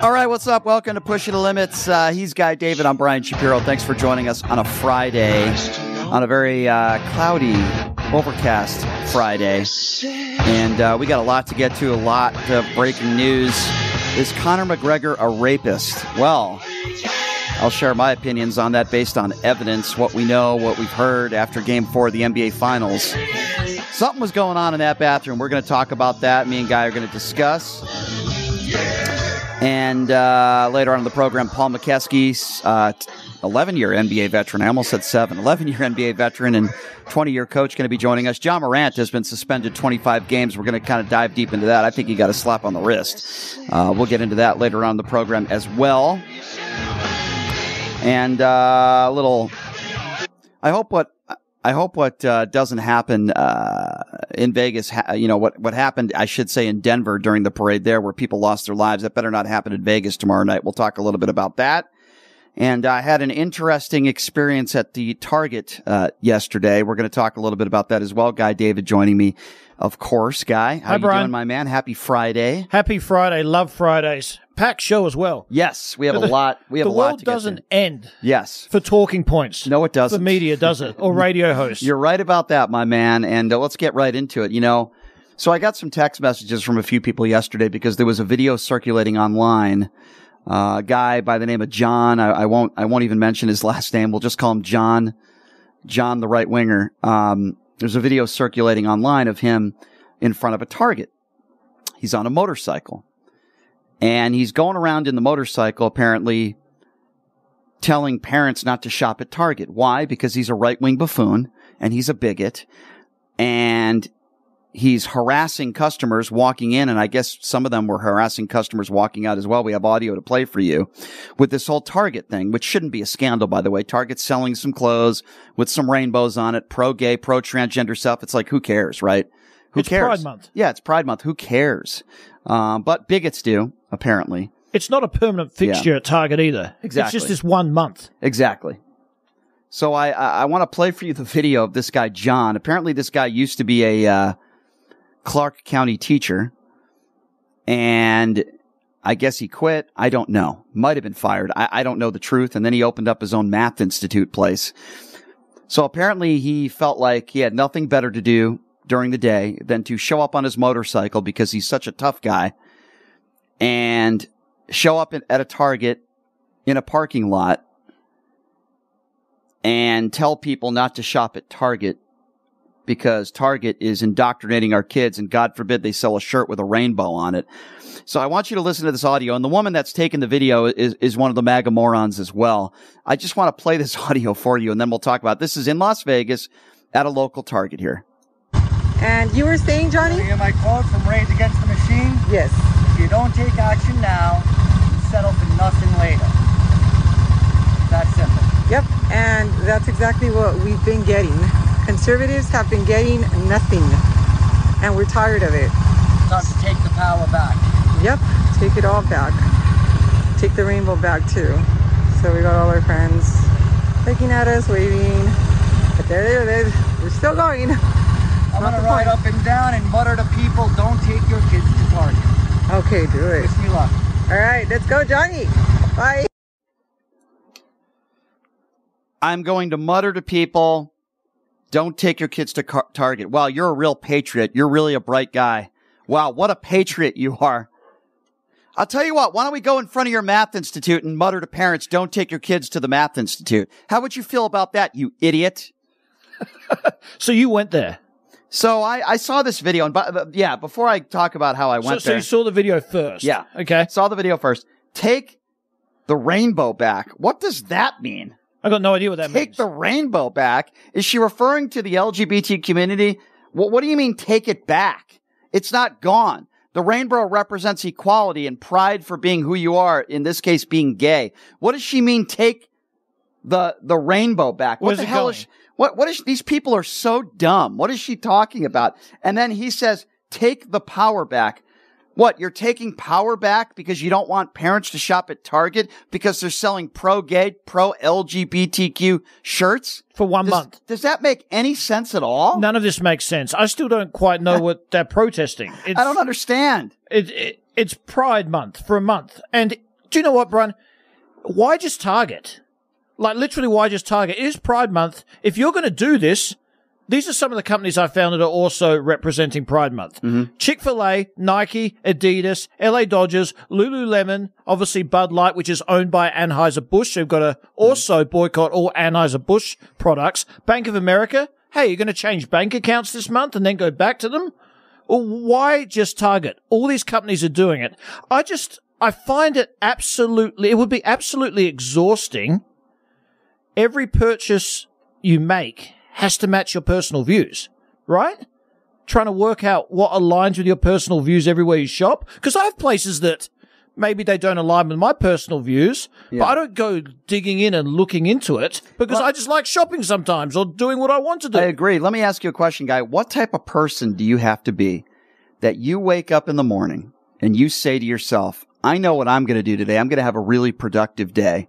All right, what's up? Welcome to Pushing the Limits. Uh, he's Guy David. I'm Brian Shapiro. Thanks for joining us on a Friday, on a very uh, cloudy, overcast Friday. And uh, we got a lot to get to, a lot of breaking news. Is Conor McGregor a rapist? Well, I'll share my opinions on that based on evidence, what we know, what we've heard after game four of the NBA Finals. Something was going on in that bathroom. We're going to talk about that. Me and Guy are going to discuss. And uh, later on in the program, Paul Mokeski, 11 year NBA veteran. I almost said seven. 11 year NBA veteran and 20 year coach going to be joining us. Ja Morant has been suspended 25 games. We're going to kind of dive deep into that. I think he got a slap on the wrist. Uh, we'll get into that later on in the program as well. And uh, a little. I hope what I hope what uh, doesn't happen uh, in Vegas, ha- you know, what, what happened, I should say, in Denver during the parade there where people lost their lives. That better not happen in Vegas tomorrow night. We'll talk a little bit about that. And I had an interesting experience at the Target uh, yesterday. We're going to talk a little bit about that as well. Guy David joining me, of course. Guy, how Hi, you Brian. doing, my man? Happy Friday. Happy Friday. Love Fridays. Packed show as well. Yes, we have a lot. We have a lot The world doesn't to. end Yes. for talking points. No, it doesn't. For media, does it? Or radio hosts. You're right about that, my man. And uh, let's get right into it. You know, so I got some text messages from a few people yesterday because there was a video circulating online. Uh, a guy by the name of John. I, I won't. I won't even mention his last name. We'll just call him John. John, the right winger. Um, there's a video circulating online of him in front of a Target. He's on a motorcycle, and he's going around in the motorcycle apparently telling parents not to shop at Target. Why? Because he's a right wing buffoon and he's a bigot and he's harassing customers walking in. And I guess some of them were harassing customers walking out as well. We have audio to play for you with this whole Target thing, which shouldn't be a scandal, by the way. Target's selling some clothes with some rainbows on it, pro gay, pro transgender stuff. It's like, who cares, right? Who It's cares? Pride Month. Yeah, it's Pride Month. Who cares? Um, but bigots do, apparently. it's not a permanent fixture at Target either. Exactly. It's just this one month. Exactly. So I I, I want to play for you the video of this guy John. Apparently, this guy used to be a uh, Clark County teacher, and I guess he quit. I don't know. Might have been fired. I, I don't know the truth. And then he opened up his own math institute place. So apparently, he felt like he had nothing better to do during the day than to show up on his motorcycle because he's such a tough guy and show up at a Target in a parking lot and tell people not to shop at Target because Target is indoctrinating our kids and God forbid they sell a shirt with a rainbow on it. So I want you to listen to this audio and the woman that's taken the video is, is one of the MAGA morons as well. I just want to play this audio for you and then we'll talk about it. This is in Las Vegas at a local Target here. And you were saying, Johnny? hear my quote from Rage Against the Machine? Yes. If you don't take action now, you settle for nothing later. That simple. Yep. And that's exactly what we've been getting. Conservatives have been getting nothing. And we're tired of it. Time to take the power back. Yep. Take it all back. Take the rainbow back too. So we got all our friends looking at us, waving. But they're, they're, they're still going. I'm Not gonna ride point. up and down and mutter to people, don't take your kids to Target. Okay, do it. Wish me luck. All right, let's go, Johnny. Bye. I'm going to mutter to people, don't take your kids to car- Target. Wow, you're a real patriot. You're really a bright guy. Wow, what a patriot you are. I'll tell you what, why don't we go in front of your math institute and mutter to parents, don't take your kids to the math institute. How would you feel about that, you idiot? So you went there. So I, I saw this video, and but, yeah, before I talk about how I went so there, So you saw the video first. Yeah. Okay. saw the video first. Take the rainbow back. What does that mean? I got no idea what that take means. Take the rainbow back. Is she referring to the LGBT community? What, what do you mean take it back? It's not gone. The rainbow represents equality and pride for being who you are, in this case being gay. What does she mean take the the rainbow back? What Where's the hell going? is she, what what is these people are so dumb. What is she talking about? And then he says, "Take the power back." What, you're taking power back because you don't want parents to shop at Target because they're selling pro gay, pro LGBTQ shirts? For one Does, month. does that make any sense at all? None of this makes sense. I still don't quite know what they're protesting. It's, I don't understand. It, it, it's Pride Month for a month. And do you know what, Brian? Why just Target? Like, literally, why just Target? It is Pride Month. If you're going to do this, these are some of the companies I found that are also representing Pride Month. Mm-hmm. Chick fil A, Nike, Adidas, LA Dodgers, Lululemon, obviously Bud Light, which is owned by Anheuser-Busch. They've got to also boycott all Anheuser-Busch products. Bank of America, hey, you're going to change bank accounts this month and then go back to them? Well, why just Target? All these companies are doing it. I just, I find it absolutely, it would be absolutely exhausting. Every purchase you make has to match your personal views, right? Trying to work out what aligns with your personal views everywhere you shop. Because I have places that maybe they don't align with my personal views, but I don't go digging in and looking into it because I just like shopping sometimes or doing what I want to do. I agree. Let me ask you a question, guy. What type of person do you have to be that you wake up in the morning and you say to yourself, I know what I'm going to do today. I'm going to have a really productive day.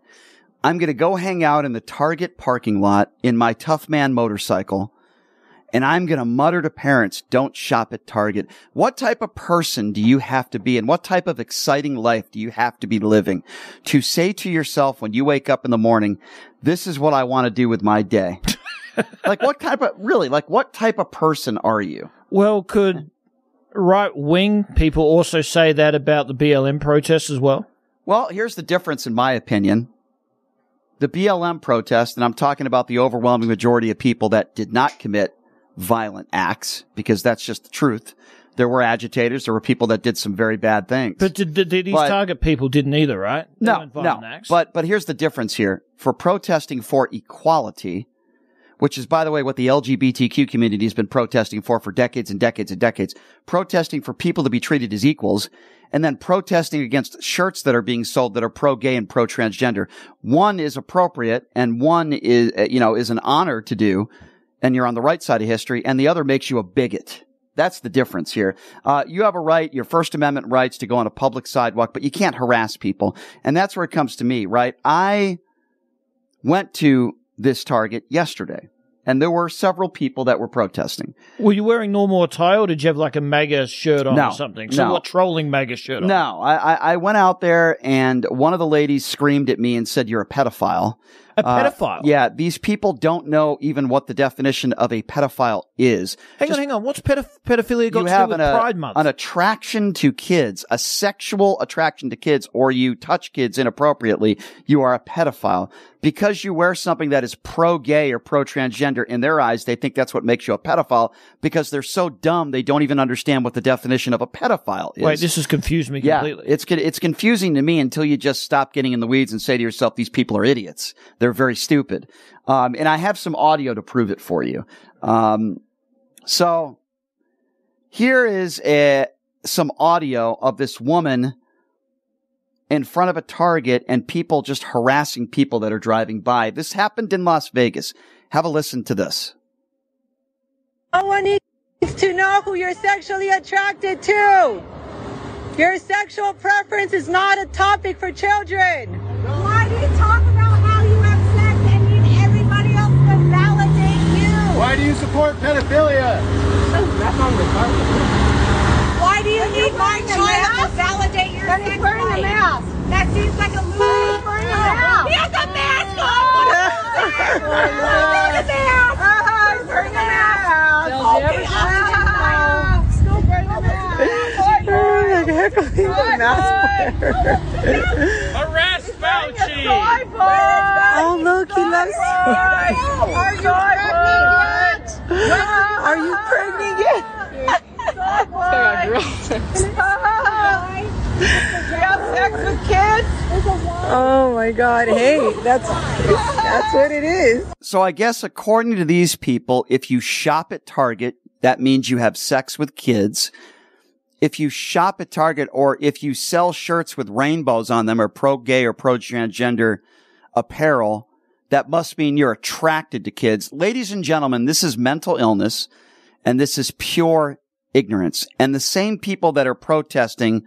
I'm going to go hang out in the Target parking lot in my tough man motorcycle. And I'm going to mutter to parents, don't shop at Target. What type of person do you have to be and what type of exciting life do you have to be living to say to yourself when you wake up in the morning, this is what I want to do with my day? like what type of, really, like what type of person are you? Well, could right wing people also say that about the BLM protests as well? Well, here's the difference in my opinion. The BLM protest, and I'm talking about the overwhelming majority of people that did not commit violent acts, because that's just the truth. There were agitators, there were people that did some very bad things. But did, did, did these But- target people didn't either, right? They no, no. acts. But but here's the difference here. For protesting for equality, which is by the way what the LGBTQ community has been protesting for for decades and decades and decades, protesting for people to be treated as equals, and then protesting against shirts that are being sold that are pro-gay and pro-transgender. One is appropriate, and one is uh, you know is an honor to do, and you're on the right side of history, and the other makes you a bigot. That's the difference here. Uh, you have a right, your First Amendment rights to go on a public sidewalk, but you can't harass people. And that's where it comes to me, right? I went to this Target yesterday and there were several people that were protesting. Were you wearing normal attire or did you have like a MAGA shirt on No, or something? So no. what trolling MAGA shirt on? No, I, I, I went out there and one of the ladies screamed at me and said, you're a pedophile. A Uh, pedophile? yeah, these people don't know even what the definition of a pedophile is. Hang Just- on, hang on. What's pedoph- pedophilia got to have do with an, uh, Pride Month? an attraction to kids, a sexual attraction to kids, or you touch kids inappropriately, you are a pedophile. Because you wear something that is pro-gay or pro-transgender, in their eyes, they think that's what makes you a pedophile because they're so dumb they don't even understand what the definition of a pedophile is. Wait, this has confused me completely. yeah, it's it's confusing to me until you just stop getting in the weeds and say to yourself, "These people are idiots. They're very stupid." Um, and I have some audio to prove it for you. Um, so here is a, some audio of this woman in front of a Target and people just harassing people that are driving by. This happened in Las Vegas. Have a listen to this. No one needs to know who you're sexually attracted to. Your sexual preference is not a topic for children. Why do you talk about how you have sex and need everybody else to validate you? Why do you support pedophilia? Why do you need my child to validate your Then he's wearing a mask. That seems like a loser. He's wearing a mask. He has a mask on. What a loser. He's wearing a mask. Ah, he's wearing a mask. Still wearing a mask. Oh, like, heck, he's a mask wearer. Arrest Oh, look, he loves you. Are you pregnant yet? Are you pregnant yet? You have sex? Oh my god, hey, that's that's what it is. So I guess according to these people, if you shop at Target, that means you have sex with kids. If you shop at Target or if you sell shirts with rainbows on them or pro gay or pro transgender apparel, that must mean you're attracted to kids. Ladies and gentlemen, this is mental illness and this is pure ignorance. And the same people that are protesting,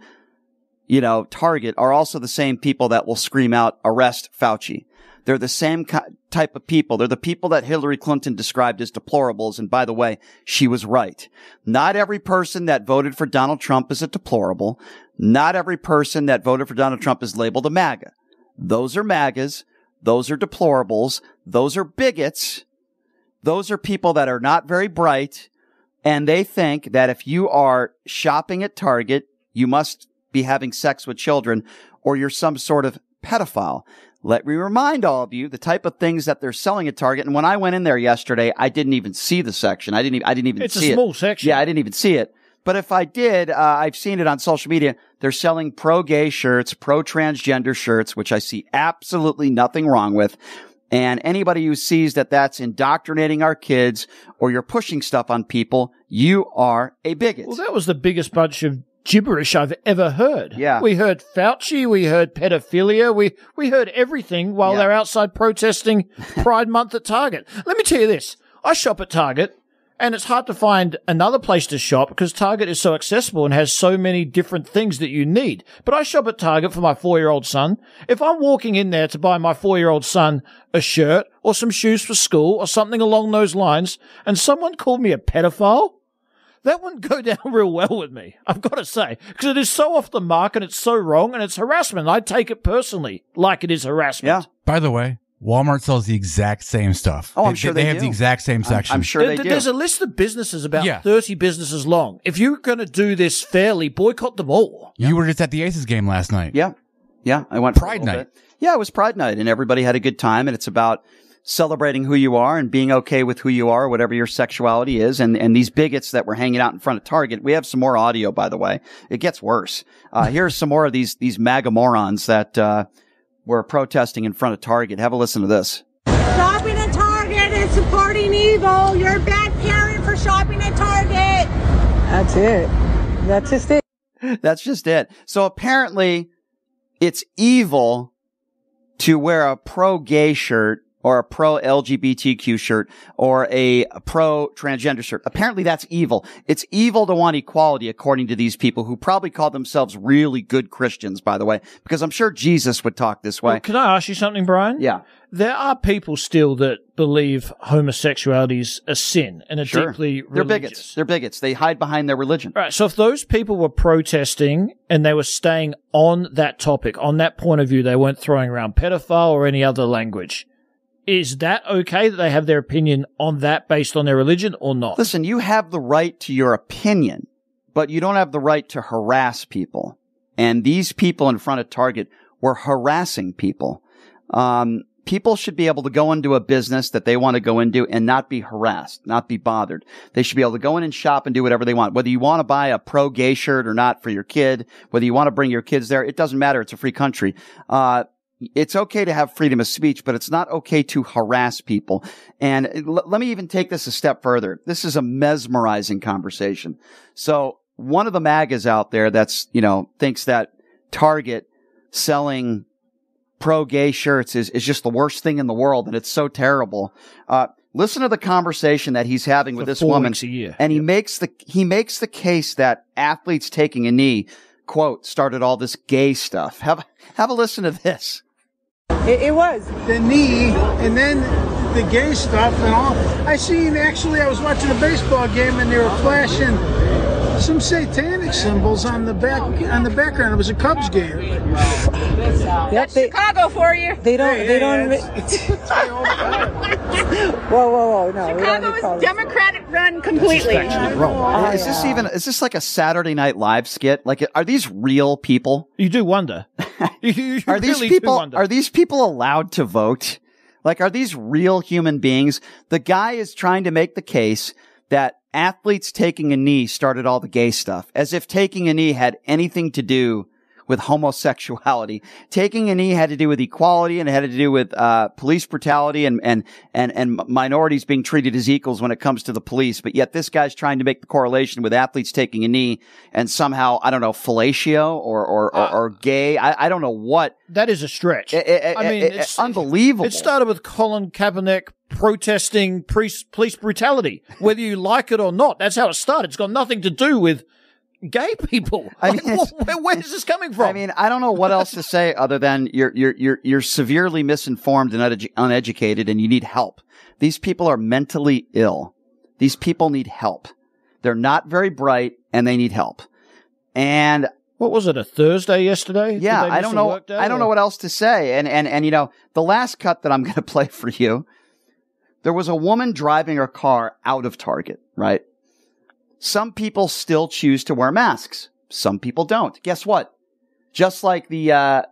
you know, Target are also the same people that will scream out, arrest Fauci. They're the same ki- type of people. They're the people that Hillary Clinton described as deplorables. And by the way, she was right. Not every person that voted for Donald Trump is a deplorable. Not every person that voted for Donald Trump is labeled a MAGA. Those are MAGAs. Those are deplorables. Those are bigots. Those are people that are not very bright. And they think that if you are shopping at Target, you must be having sex with children or you're some sort of pedophile. Let me remind all of you the type of things that they're selling at Target. And when I went in there yesterday, I didn't even see the section. I didn't. Even, I didn't even It's a small it. section. Yeah, I didn't even see it. But if I did, uh, I've seen it on social media. They're selling pro gay shirts, pro transgender shirts, which I see absolutely nothing wrong with. And anybody who sees that that's indoctrinating our kids or you're pushing stuff on people, you are a bigot. Well, that was the biggest bunch of gibberish I've ever heard. Yeah. We heard Fauci, we heard pedophilia, we, we heard everything while Yeah. they're outside protesting Pride Month at Target. Let me tell you this. I shop at Target and it's hard to find another place to shop because Target is so accessible and has so many different things that you need. But I shop at Target for my four year old son. If I'm walking in there to buy my four year old son a shirt or some shoes for school or something along those lines and someone called me a pedophile, that wouldn't go down real well with me, I've got to say, because it is so off the mark and it's so wrong and it's harassment. I take it personally like it is harassment. yeah. By the way, Walmart sells the exact same stuff. Oh, I'm They- sure they, they have do. the exact same I'm- section. I'm sure There- they do. There's a list of businesses about Yeah. 30 businesses long. If you're going to do this fairly, boycott them all. You were just at the Aces game last night. Yeah. Yeah. I went for a Pride night. bit. Yeah, it was Pride Night and everybody had a good time and it's about celebrating who you are and being okay with who you are, whatever your sexuality is. And, and these bigots that were hanging out in front of Target. We have some more audio, by the way. It gets worse. Uh, here's some more of these, these MAGA morons that, uh, were protesting in front of Target. Have a listen to this. Shopping at Target is supporting evil. You're a bad parent for shopping at Target. That's it. That's just it. That's just it. So apparently it's evil to wear a pro gay shirt or a pro LGBTQ shirt or a pro transgender shirt. Apparently that's evil. It's evil to want equality according to these people who probably call themselves really good Christians, by the way, because I'm sure Jesus would talk this way. Well, can I ask you something, Brian? Yeah. There are people still that believe homosexuality is a sin and are Sure. deeply They're bigots. They're bigots. They hide behind their religion. All right. So if those people were protesting and they were staying on that topic, on that point of view, they weren't throwing around pedophile or any other language. Is that okay that they have their opinion on that based on their religion or not? Listen, you have the right to your opinion, but you don't have the right to harass people. And these people in front of Target were harassing people. Um, people should be able to go into a business that they want to go into and not be harassed, not be bothered. They should be able to go in and shop and do whatever they want. Whether you want to buy a pro gay shirt or not for your kid, whether you want to bring your kids there, it doesn't matter. It's a free country. Uh, it's okay to have freedom of speech, but it's not okay to harass people. And l- let me even take this a step further. This is a mesmerizing conversation. So one of the magas out there that's, you know, thinks that Target selling pro gay shirts is, is just the worst thing in the world and it's so terrible. Uh, listen to the conversation that he's having with For this woman. And he makes the, he makes the case that athletes taking a knee, quote, started all this gay stuff. Have, have a listen to this. It, it was. The knee, and then the gay stuff and all. I seen actually, I was watching a baseball game and they were flashing some satanic symbols on the back on the background. It was a Cubs game. Yep. They, Chicago for you. they don't. Hey, They hey, don't. Whoa, whoa, whoa! No, Chicago is colors. Democratic run completely. Oh, is this even, is this like a Saturday Night Live skit? Like, are these real people? you do wonder. you, you- you Are these really do people, wonder. are these people allowed to vote? Like, are these real human beings? The guy is trying to make the case that athletes taking a knee started all the gay stuff, as if taking a knee had anything to do with homosexuality. Taking a knee had to do with equality and it had to do with uh, police brutality and, and and and minorities being treated as equals when it comes to the police. But yet this guy's trying to make the correlation with athletes taking a knee and somehow I don't know fellatio or or or, or gay. I, I don't know what. That is a stretch. I- mean, I- it's unbelievable. It started with Colin Kaepernick protesting police brutality, whether you like it or not. That's how it started. It's got nothing to do with gay people. I mean, it's- where, where is this coming from? I mean, I don't know what else to say other than you're you're you're you're severely misinformed and unedu- uneducated, and you need help. These people are mentally ill. These people need help. They're not very bright, and they need help. And what was it? A Thursday yesterday? Yeah, I don't know. I don't or- know what else to say. And and and you know, the last cut that I'm going to play for you, there was a woman driving her car out of Target. Right. Some people still choose to wear masks. Some people don't. Guess what? Just like the uh,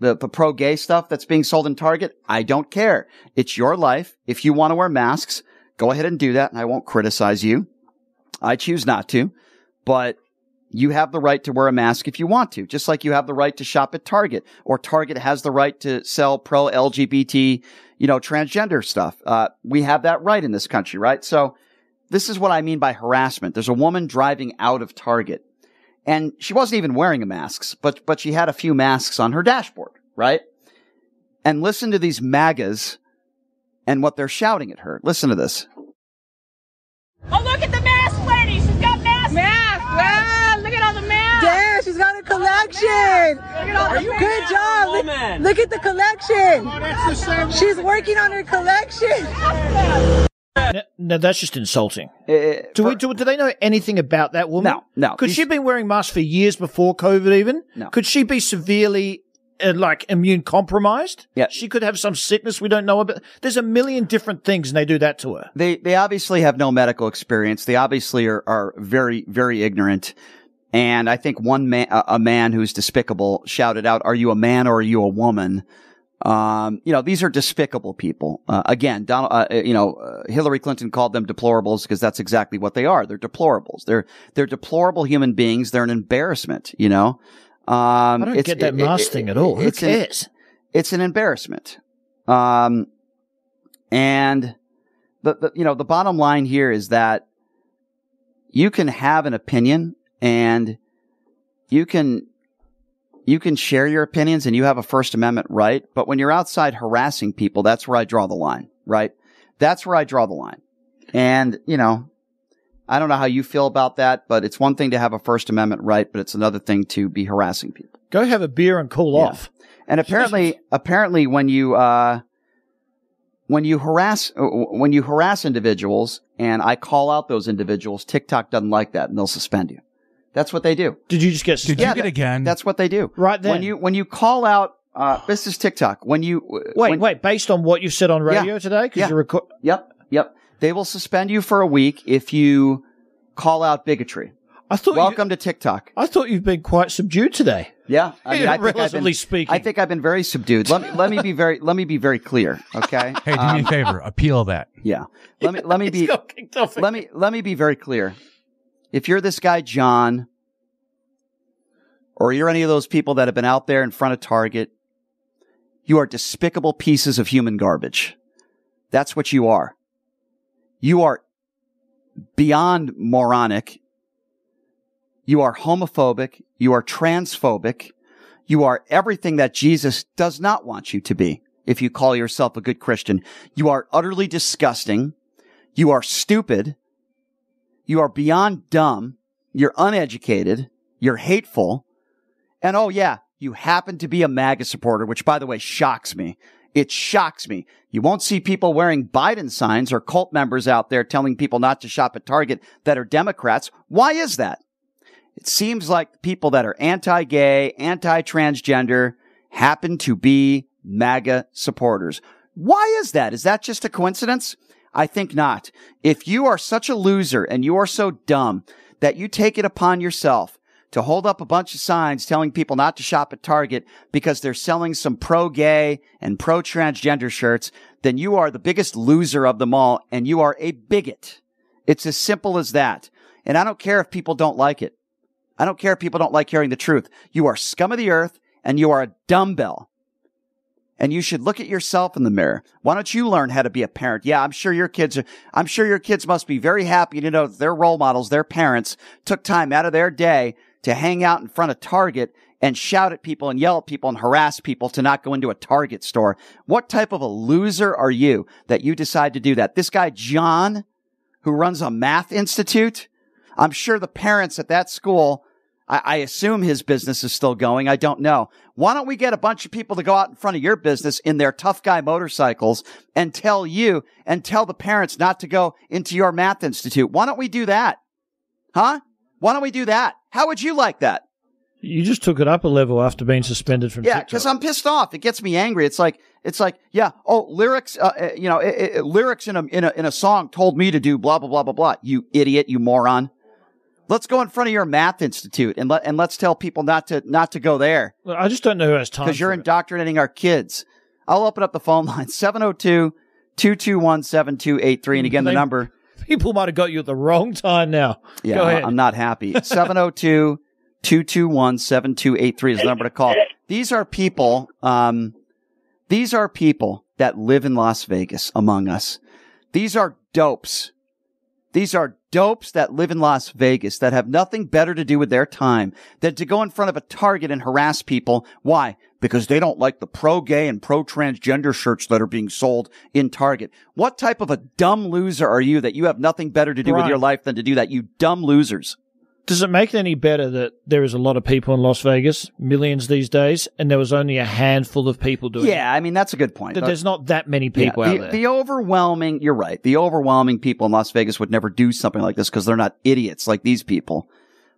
the the pro gay stuff that's being sold in Target, I don't care. It's your life. If you want to wear masks, go ahead and do that, and I won't criticize you. I choose not to, but you have the right to wear a mask if you want to, just like you have the right to shop at Target, or Target has the right to sell pro LGBT, you know, transgender stuff. Uh, we have that right in this country, right? So this is what I mean by harassment. There's a woman driving out of Target, and she wasn't even wearing a mask, but but she had a few masks on her dashboard, right? And listen to these MAGAs and what they're shouting at her. Listen to this. Oh, look at the mask lady. She's got masks. Masks. Wow, look at all the masks. Damn, she's got a collection. Good job. Look, look at the collection. Oh, She's working on her collection. No, no, that's just insulting. Uh, Do we do? Do they know anything about that woman? No, no. Could she have been wearing masks for years before COVID? Even No. Could she be severely uh, like immune compromised? Yeah. She could have some sickness we don't know about. There's a million different things, and they do that to her. They they obviously have no medical experience. They obviously are, are very very ignorant. And I think one man, a a man who's despicable, shouted out, "Are you a man or are you a woman?" Um, you know, these are despicable people. Uh, again, Donald, uh, you know, uh, Hillary Clinton called them deplorables because that's exactly what they are. They're deplorables. They're they're deplorable human beings. They're an embarrassment. You know. Um, I don't it's- get that it- mask it- thing at all. Who it's an- it's an embarrassment. Um, and the, the, you know, the bottom line here is that you can have an opinion and you can, you can share your opinions and you have a First Amendment right. But when you're outside harassing people, that's where I draw the line, right? That's where I draw the line. And, you know, I don't know how you feel about that, but it's one thing to have a First Amendment right, but it's another thing to be harassing people. Go have a beer and cool Yeah. off. And apparently, apparently, when you uh, when you harass uh, when you harass individuals, and I call out those individuals, TikTok doesn't like that, and they'll suspend you. That's what they do. Did you just get? Did Yeah, you get that- again? That's what they do. Right then. When you when you call out, uh, this is TikTok. When you wait, when- wait. Based on what you said on Yeah. radio today, because Yeah. you record. Yep, yep. They will suspend you for a week if you call out bigotry. I thought. You, Welcome to TikTok. I thought you've been quite subdued today. Yeah, I mean, I think I've Relatively been, speaking. I think I've been very subdued. Let me let me be very let me be very clear. Okay. hey, do me Um, a favor. Appeal that. Yeah. Let me let me be got kicked off let me let me be very clear. If you're this guy John or you're any of those people that have been out there in front of Target, you are despicable pieces of human garbage. That's what you are. You are beyond moronic. You are homophobic. You are transphobic. You are everything that Jesus does not want you to be. If you call yourself a good Christian, you are utterly disgusting. You are stupid. You are beyond dumb. You're uneducated. You're hateful. And oh yeah, you happen to be a MAGA supporter, which by the way shocks me. It shocks me. You won't see people wearing Biden signs or cult members out there telling people not to shop at Target that are Democrats. Why is that? It seems like people that are anti-gay, anti-transgender happen to be MAGA supporters. Why is that? Is that just a coincidence? I think not. If you are such a loser and you are so dumb that you take it upon yourself to hold up a bunch of signs telling people not to shop at Target because they're selling some pro-gay and pro-transgender shirts, then you are the biggest loser of them all and you are a bigot. It's as simple as that. And I don't care if people don't like it. I don't care if people don't like hearing the truth. You are scum of the earth and you are a dumbbell. And you should look at yourself in the mirror. Why don't you learn how to be a parent? Yeah, I'm sure your kids are, I'm sure your kids must be very happy to know that their role models, their parents took time out of their day to hang out in front of Target and shout at people and yell at people and harass people to not go into a Target store. What type of a loser are you that you decide to do that? This guy, John, who runs a math institute, I'm sure the parents at that school I, I assume his business is still going. I don't know. Why don't we get a bunch of people to go out in front of your business in their tough guy motorcycles and tell you and tell the parents not to go into your math institute? Why don't we do that? Huh? Why don't we do that? How would you like that? You just took it up a level after being suspended from Yeah, TikTok. because I'm pissed off. It gets me angry. It's like it's like yeah. Oh, lyrics. Uh, uh, you know, it, it, lyrics in a in a in a song told me to do blah blah blah blah blah. You idiot. You moron. Let's go in front of your math institute and let and let's tell people not to not to go there I just don't know who has time. because you're for it. indoctrinating our kids. I'll open up the phone line 702 221 7283 and again the number People might have got you at the wrong time now. yeah. I'm not happy. 702 221 7283 is the number to call. These are people, um, these are people that live in Las Vegas among us. These are dopes. These are dopes that live in Las Vegas that have nothing better to do with their time than to go in front of a Target and harass people. Why? Because they don't like the pro gay and pro transgender shirts that are being sold in Target. What type of a dumb loser are you that you have nothing better to do with your life than to do that? You dumb losers. Does it make it any better that there is a lot of people in Las Vegas, millions these days, and there was only a handful of people doing it? Yeah, I mean, that's a good point. That there's not that many people Yeah, out there. the overwhelming, you're right. The overwhelming people in Las Vegas would never do something like this because they're not idiots like these people.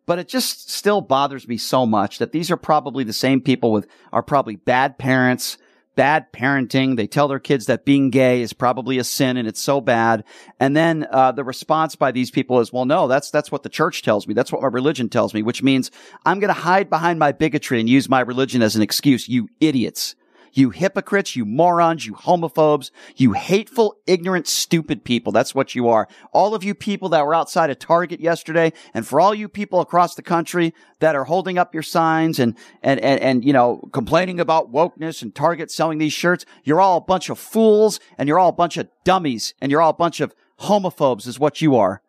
But it just still bothers me so much that these are probably the same people with are probably bad parents, bad parenting. They tell their kids that being gay is probably a sin and it's so bad. And then uh, the response by these people is, "Well, no, that's that's what the church tells me. That's what my religion tells me." Which means I'm going to hide behind my bigotry and use my religion as an excuse. You idiots. You hypocrites, you morons, you homophobes, you hateful, ignorant, stupid people. That's what you are. All of you people that were outside of Target yesterday, and for all you people across the country that are holding up your signs and, and, and, and, you know, complaining about wokeness and Target selling these shirts, you're all a bunch of fools and you're all a bunch of dummies and you're all a bunch of homophobes is what you are.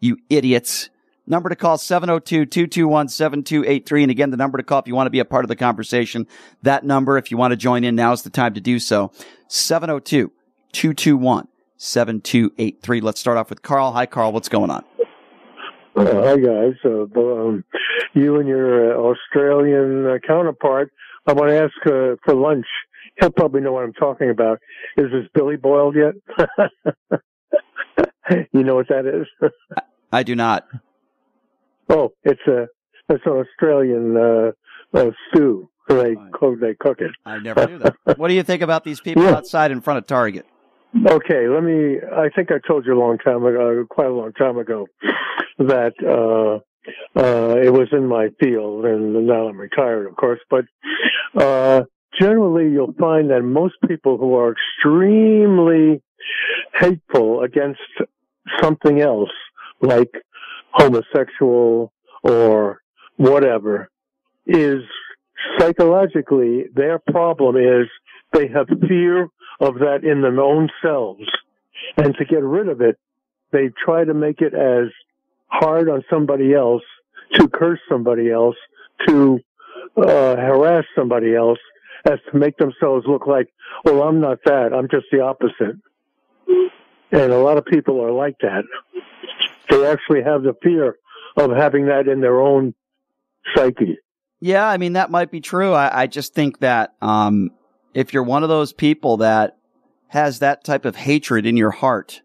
You idiots. Number to call 702-221-7283. And again, the number to call if you want to be a part of the conversation. That number, if you want to join in, now is the time to do so. 702-221-7283. Let's start off with Carl. Hi, Carl. What's going on? Uh, hi guys. Uh, um, you and your uh, Australian uh, counterpart. I want to ask uh, for lunch. He'll probably know what I'm talking about. Is this Billy boiled yet? you know what that is? I do not. Oh, it's a it's an Australian uh, uh, stew. They cook they cook it. I never knew that. what do you think about these people Yeah. outside in front of Target? Okay, let me. I think I told you a long time ago, quite a long time ago, that uh, uh, it was in my field, and now I'm retired, of course. But uh, generally, you'll find that most people who are extremely hateful against something else, like homosexual or whatever, is psychologically their problem is they have fear of that in their own selves. And to get rid of it, they try to make it as hard on somebody else, to curse somebody else, to uh, harass somebody else, as to make themselves look like, well, I'm not that. I'm just the opposite. And a lot of people are like that. They actually have the fear of having that in their own psyche. Yeah, I mean that might be true. I, I just think that um, if you're one of those people that has that type of hatred in your heart,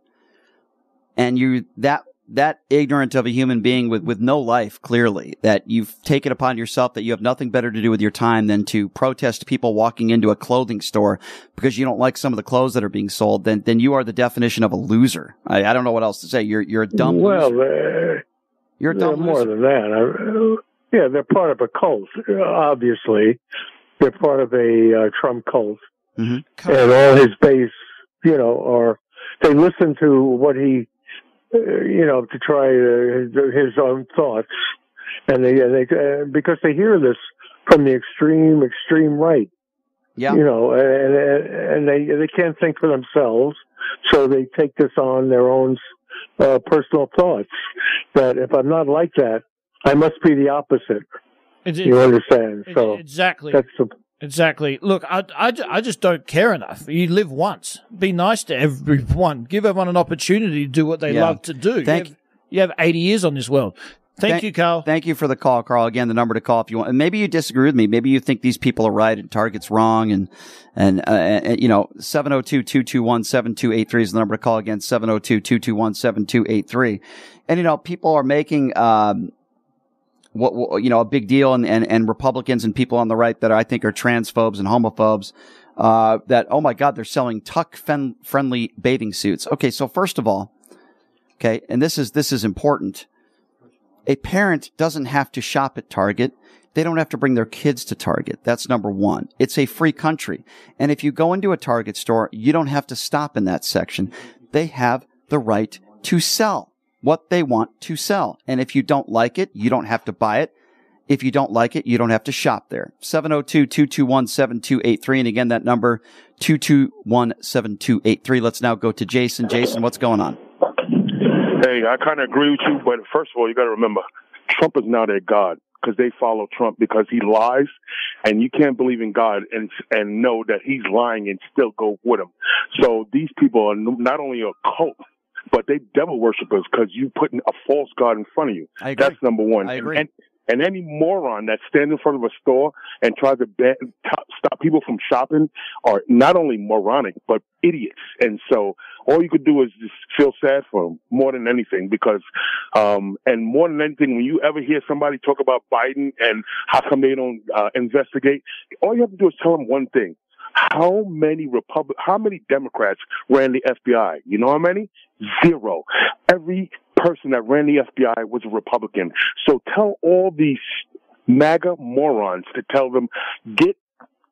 and you that that ignorant of a human being with with no life, clearly that you've taken upon yourself that you have nothing better to do with your time than to protest people walking into a clothing store because you don't like some of the clothes that are being sold, then then you are the definition of a loser. I, I don't know what else to say. You're you're a dumb well, loser. uh, You're a dumb more loser. than that. Uh, yeah, they're part of a cult. Obviously, they're part of a uh, Trump cult, Mhm. and all his base, you know, are they listen to what he, you know, to try uh, his, his own thoughts, and they and they uh, because they hear this from the extreme extreme right. Yeah. You know, and and they they can't think for themselves, so they take this on their own uh, personal thoughts. That if I'm not like that, I must be the opposite. It's- You understand? it's- So exactly. that's the Exactly. Look, I, I, I just don't care enough. You live once. Be nice to everyone. Give everyone an opportunity to do what they Yeah. love to do. Thank- you, have, you have 80 years on this world. Thank, you, Carl. Thank you for the call, Carl. Again, the number to call if you want. And maybe you disagree with me. Maybe you think these people are right and Target's wrong. And, and, uh, and you know, 702-221-7283 is the number to call again, 702-221-7283. And, you know, people are making, um, what, what you know, a big deal and, and, and Republicans and people on the right that I think are transphobes and homophobes, uh, that, oh my God, they're selling tuck fen- friendly bathing suits. Okay. So first of all, okay. And this is, this is important a parent doesn't have to shop at Target. They don't have to bring their kids to Target. That's number one. It's a free country. And if you go into a Target store, you don't have to stop in that section. They have the right to sell what they want to sell. And if you don't like it, you don't have to buy it. If you don't like it, you don't have to shop there. 702-221-7283. And again, that number, 221-7283. Let's now go to Jason. Jason, what's going on? Hey, I kind of agree with you, but first of all, you got to remember, Trump is now their god because they follow Trump because he lies, and you can't believe in God and and know that he's lying and still go with him. So these people are not only a cult, but they devil worshippers because you putting a false god in front of you. I agree. That's number one. I agree. And, and any moron that stands in front of a store and tries to ban, stop people from shopping are not only moronic but idiots. And so all you could do is just feel sad for them more than anything because, um, and more than anything, when you ever hear somebody talk about Biden and how come they don't uh, investigate, all you have to do is tell them one thing. How many Republic, how many Democrats ran the FBI? You know how many? Zero. Every person that ran the FBI was a Republican. So tell all these MAGA morons to tell them, get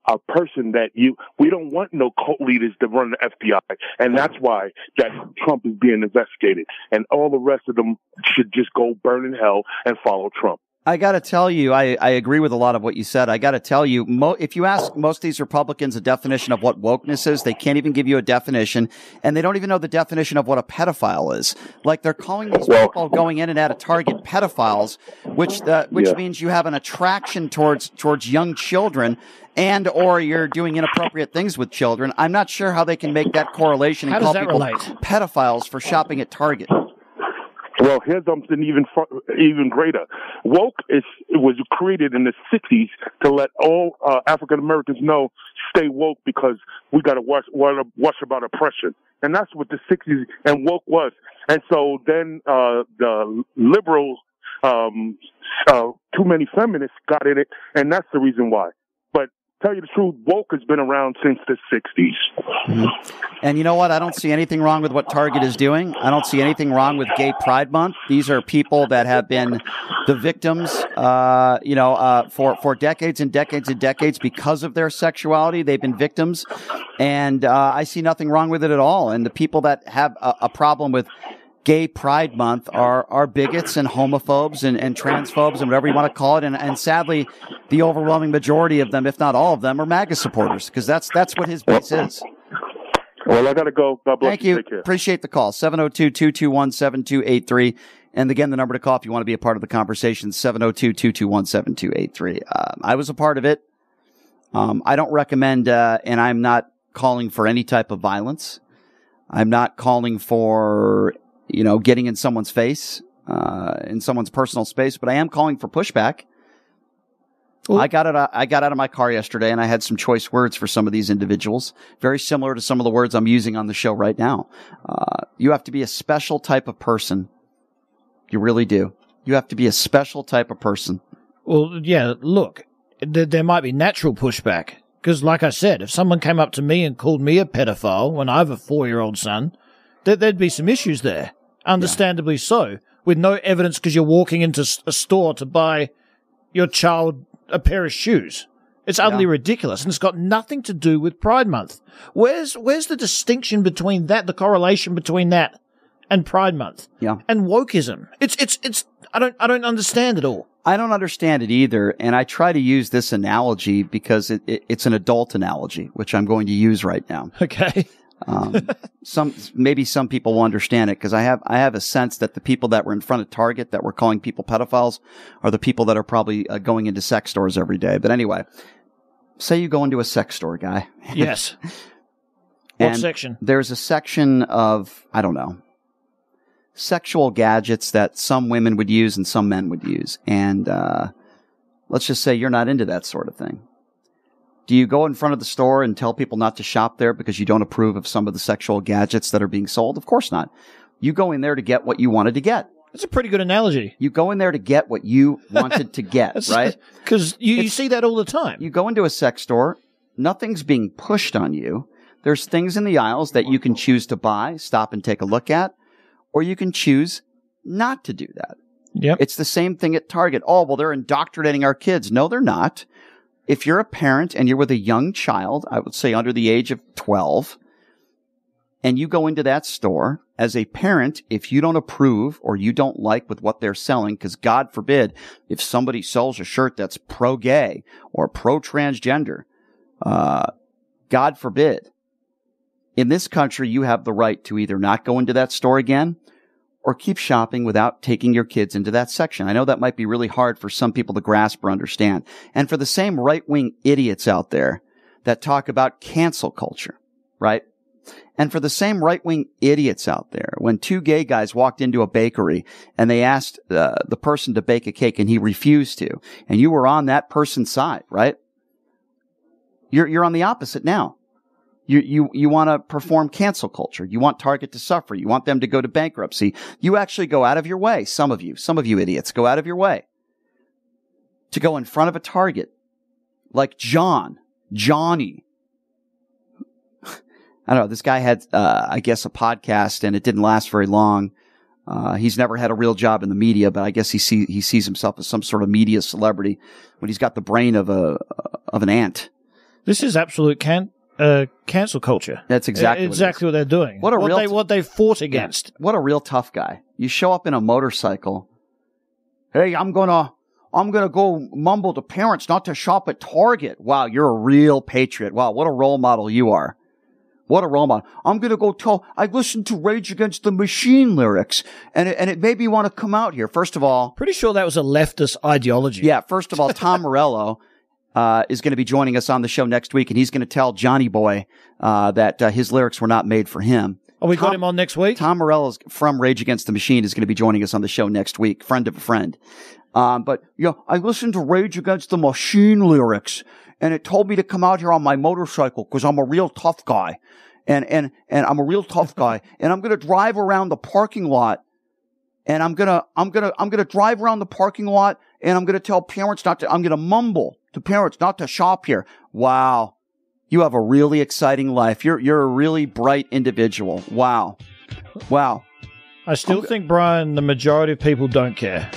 a person that you, we don't want no cult leaders to run the FBI. And that's why that Trump is being investigated. And all the rest of them should just go burn in hell and follow Trump. I got to tell you, I, I agree with a lot of what you said. I got to tell you, mo- if you ask most of these Republicans a definition of what wokeness is, they can't even give you a definition, and they don't even know the definition of what a pedophile is. Like they're calling these people going in and out of Target pedophiles, which uh, which Yeah. means you have an attraction towards towards young children. And or you're doing inappropriate things with children. I'm not sure how they can make that correlation and How call people relate? pedophiles for shopping at Target. Well, here's something even even greater. Woke is it was created in the '60s to let all uh, African Americans know stay woke because we got to watch watch about oppression, and that's what the '60s and woke was. And so then uh, the liberal, um, uh, too many feminists got in it, and that's the reason why. Tell you the truth, woke has been around since the '60s. And you know what? I don't see anything wrong with what Target is doing. I don't see anything wrong with Gay Pride Month. These are people that have been the victims, uh, you know, uh, for for decades and decades and decades because of their sexuality. They've been victims, and uh, I see nothing wrong with it at all. And the people that have a, a problem with Gay Pride Month are are bigots and homophobes and, and transphobes and whatever you want to call it. And, and sadly, the overwhelming majority of them, if not all of them, are MAGA supporters because that's that's what his base is. Well, I got to go. God bless Thank you. Care. Appreciate the call. 702-221-7283. And again, the number to call if you want to be a part of the conversation, 702-221-7283. Uh, I was a part of it. Um, I don't recommend, uh, and I'm not calling for any type of violence. I'm not calling for, you know, getting in someone's face, uh, in someone's personal space, but I am calling for pushback. I got it. I got out of my car yesterday, and I had some choice words for some of these individuals, very similar to some of the words I'm using on the show right now. Uh, you have to be a special type of person. You really do. You have to be a special type of person. Well, yeah, look, there, there might be natural pushback. Because, like I said, if someone came up to me and called me a pedophile when I have a four year old son, there, there'd be some issues there. Understandably so. With no evidence because you're walking into a store to buy your child a pair of shoes. It's utterly ridiculous, and it's got nothing to do with Pride Month. Where's where's the distinction between that, the correlation between that and Pride Month Yeah. and wokeism? It's it's it's I don't I don't understand it all. I don't understand it either, and I try to use this analogy because it, it, it's an adult analogy, which I'm going to use right now. Okay. Um, some maybe some people will understand it because I have I have a sense that the people that were in front of Target that were calling people pedophiles are the people that are probably uh, going into sex stores every day. But anyway, say you go into a sex store, guy. Yes. What section? There's a section of I don't know sexual gadgets that some women would use and some men would use, and uh, let's just say you're not into that sort of thing. Do you go in front of the store and tell people not to shop there because you don't approve of some of the sexual gadgets that are being sold? Of course not. You go in there to get what you wanted to get. That's a pretty good analogy. You go in there to get what you wanted to get, right? Because you, you see that all the time. You go into a sex store, nothing's being pushed on you. There's things in the aisles that you can choose to buy, stop and take a look at, or you can choose not to do that. Yep. It's the same thing at Target. Oh, well, they're indoctrinating our kids. No, they're not. If you're a parent and you're with a young child, I would say under the age of 12, and you go into that store as a parent, if you don't approve or you don't like with what they're selling, because God forbid if somebody sells a shirt that's pro gay or pro transgender, uh, God forbid. In this country, you have the right to either not go into that store again or keep shopping without taking your kids into that section. I know that might be really hard for some people to grasp or understand. And for the same right wing idiots out there that talk about cancel culture, right? And for the same right wing idiots out there, when two gay guys walked into a bakery and they asked uh, the person to bake a cake and he refused to, and you were on that person's side, right? You're, you're on the opposite now. You, you, you want to perform cancel culture. You want Target to suffer. You want them to go to bankruptcy. You actually go out of your way. Some of you, some of you idiots go out of your way to go in front of a Target like John, Johnny. I don't know. This guy had, uh, I guess a podcast and it didn't last very long. Uh, he's never had a real job in the media, but I guess he see, he sees himself as some sort of media celebrity when he's got the brain of a, of an ant. This is absolute can uh, cancel culture. That's exactly what exactly what, they're doing. What a real they what they fought against. What a real tough guy. You show up in a motorcycle. Hey, I'm gonna, I'm gonna go mumble to parents not to shop at Target. Wow, you're a real patriot. Wow, what a role model you are. What a role model. I'm gonna go tell, I listened to Rage Against the Machine lyrics and it, and it made me want to come out here. First of all, Pretty sure that was a leftist ideology. yeah, first of all, Tom Morello uh, is going to be joining us on the show next week, and he's going to tell Johnny Boy uh, that uh, his lyrics were not made for him. Oh, we got him on next week. Tom Morello from Rage Against the Machine is going to be joining us on the show next week, friend of a friend. Um, but you know, I listened to Rage Against the Machine lyrics, and it told me to come out here on my motorcycle because I'm a real tough guy, and and and I'm a real tough guy, and I'm going to drive around the parking lot and I'm gonna, I'm gonna, I'm gonna drive around the parking lot and I'm gonna tell parents not to, I'm gonna mumble to parents not to shop here. Wow. You have a really exciting life. You're, you're a really bright individual. Wow. Wow. I still think, Brian, the majority of people don't care.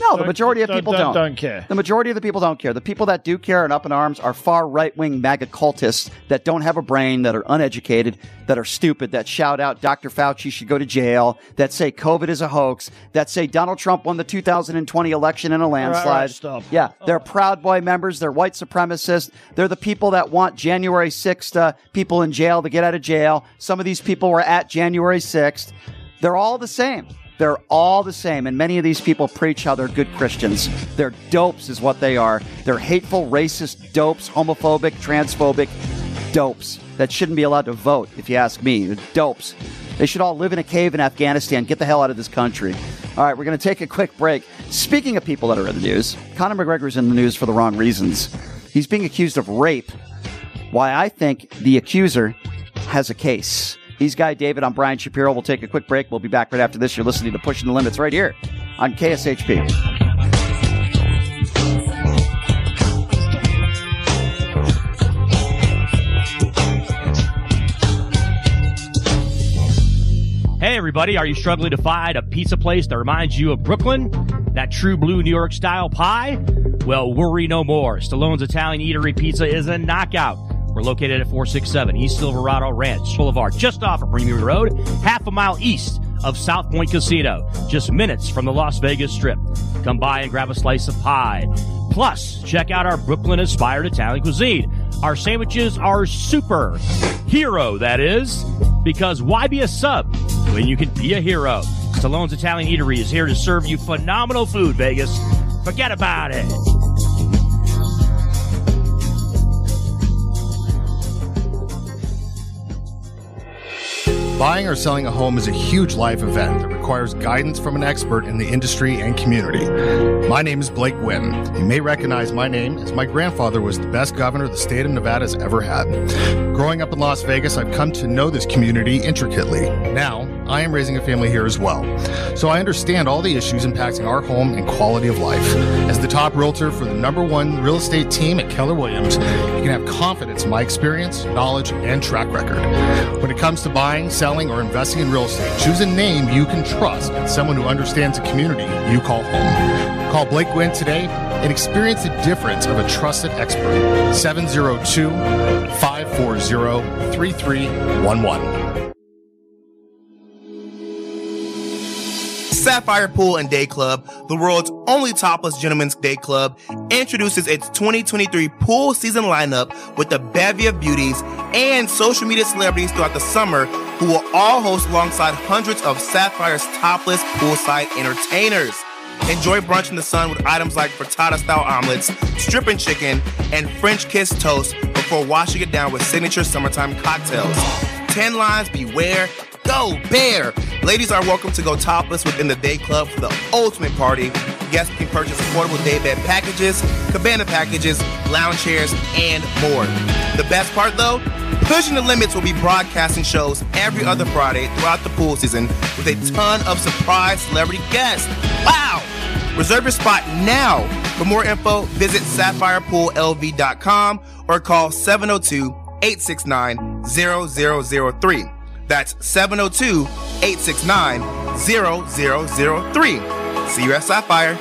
No, the majority of people don't- don't. don't care. The majority of the people don't care. The people that do care and up in arms are far right wing MAGA cultists that don't have a brain, that are uneducated, that are stupid, that shout out Dr. Fauci should go to jail, that say COVID is a hoax, that say Donald Trump won the 2020 election in a landslide. right, stop. Yeah, they're Proud Boy members. They're white supremacists. They're the people that want January 6th uh, people in jail to get out of jail. Some of these people were at January 6th. They're all the same. They're all the same. And many of these people preach how they're good Christians. They're dopes, is what they are. They're hateful, racist dopes, homophobic, transphobic dopes that shouldn't be allowed to vote, if you ask me. Dopes. They should all live in a cave in Afghanistan. Get the hell out of this country. All right, we're going to take a quick break. Speaking of people that are in the news, Conor McGregor's in the news for the wrong reasons. He's being accused of rape. Why I think the accuser has a case. He's Guy David. I'm Brian Shapiro. We'll take a quick break. We'll be back right after this. You're listening to Pushing the Limits right here on KSHP. Hey, everybody, are you struggling to find a pizza place that reminds you of Brooklyn? That true blue New York style pie? Well, worry no more. Stallone's Italian Eatery Pizza is a knockout. We're located at 467 East Silverado Ranch Boulevard, just off of Premier Road, half a mile east of South Point Casino, just minutes from the Las Vegas Strip. Come by and grab a slice of pie. Plus, check out our Brooklyn inspired Italian cuisine. Our sandwiches are super. Hero, that is. Because why be a sub when you can be a hero? Stallone's Italian Eatery is here to serve you phenomenal food, Vegas. Forget about it. Buying or selling a home is a huge life event that requires guidance from an expert in the industry and community. My name is Blake Wynn. You may recognize my name as my grandfather was the best governor the state of Nevada has ever had. Growing up in Las Vegas, I've come to know this community intricately. Now, I am raising a family here as well. So I understand all the issues impacting our home and quality of life. As the top realtor for the number one real estate team at Keller Williams, you can have confidence in my experience, knowledge, and track record. When it comes to buying, selling, or investing in real estate, choose a name you can trust and someone who understands the community you call home. Call Blake Wynn today and experience the difference of a trusted expert. 702 540 3311. Sapphire Pool and Day Club, the world's only topless gentlemen's day club, introduces its 2023 pool season lineup with a bevy of beauties and social media celebrities throughout the summer who will all host alongside hundreds of Sapphire's topless poolside entertainers. Enjoy brunch in the sun with items like frittata style omelets, stripping chicken, and French kiss toast before washing it down with signature summertime cocktails. 10 lines beware. Go bear! Ladies are welcome to go topless within the day club for the ultimate party. Guests can purchase affordable day bed packages, cabana packages, lounge chairs, and more. The best part though, Pushing the Limits will be broadcasting shows every other Friday throughout the pool season with a ton of surprise celebrity guests. Wow! Reserve your spot now. For more info, visit sapphirepoolLV.com or call 702 869 0003. That's 702 869 0003. See you at Sapphire.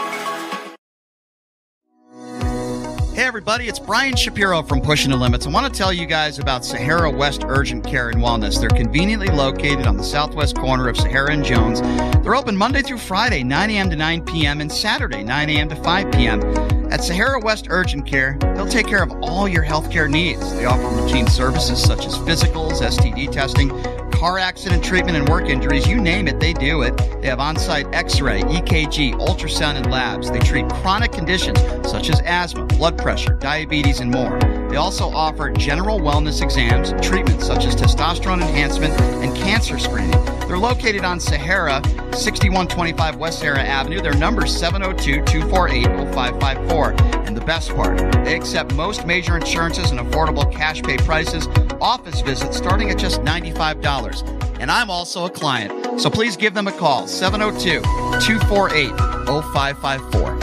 Hey everybody, it's Brian Shapiro from Pushing the Limits. I want to tell you guys about Sahara West Urgent Care and Wellness. They're conveniently located on the southwest corner of Sahara and Jones. They're open Monday through Friday, 9 a.m. to 9 p.m., and Saturday, 9 a.m. to 5 p.m. At Sahara West Urgent Care, they'll take care of all your healthcare needs. They offer routine services such as physicals, STD testing, car accident treatment, and work injuries. You name it, they do it. They have on site x ray, EKG, ultrasound, and labs. They treat chronic conditions such as asthma, blood pressure, diabetes, and more. They also offer general wellness exams, treatments such as testosterone enhancement, and cancer screening. They're located on Sahara, 6125 West Sahara Avenue. Their number is 702 248 0554. And the best part, they accept most major insurances and affordable cash pay prices, office visits starting at just $95. And I'm also a client, so please give them a call 702 248 0554.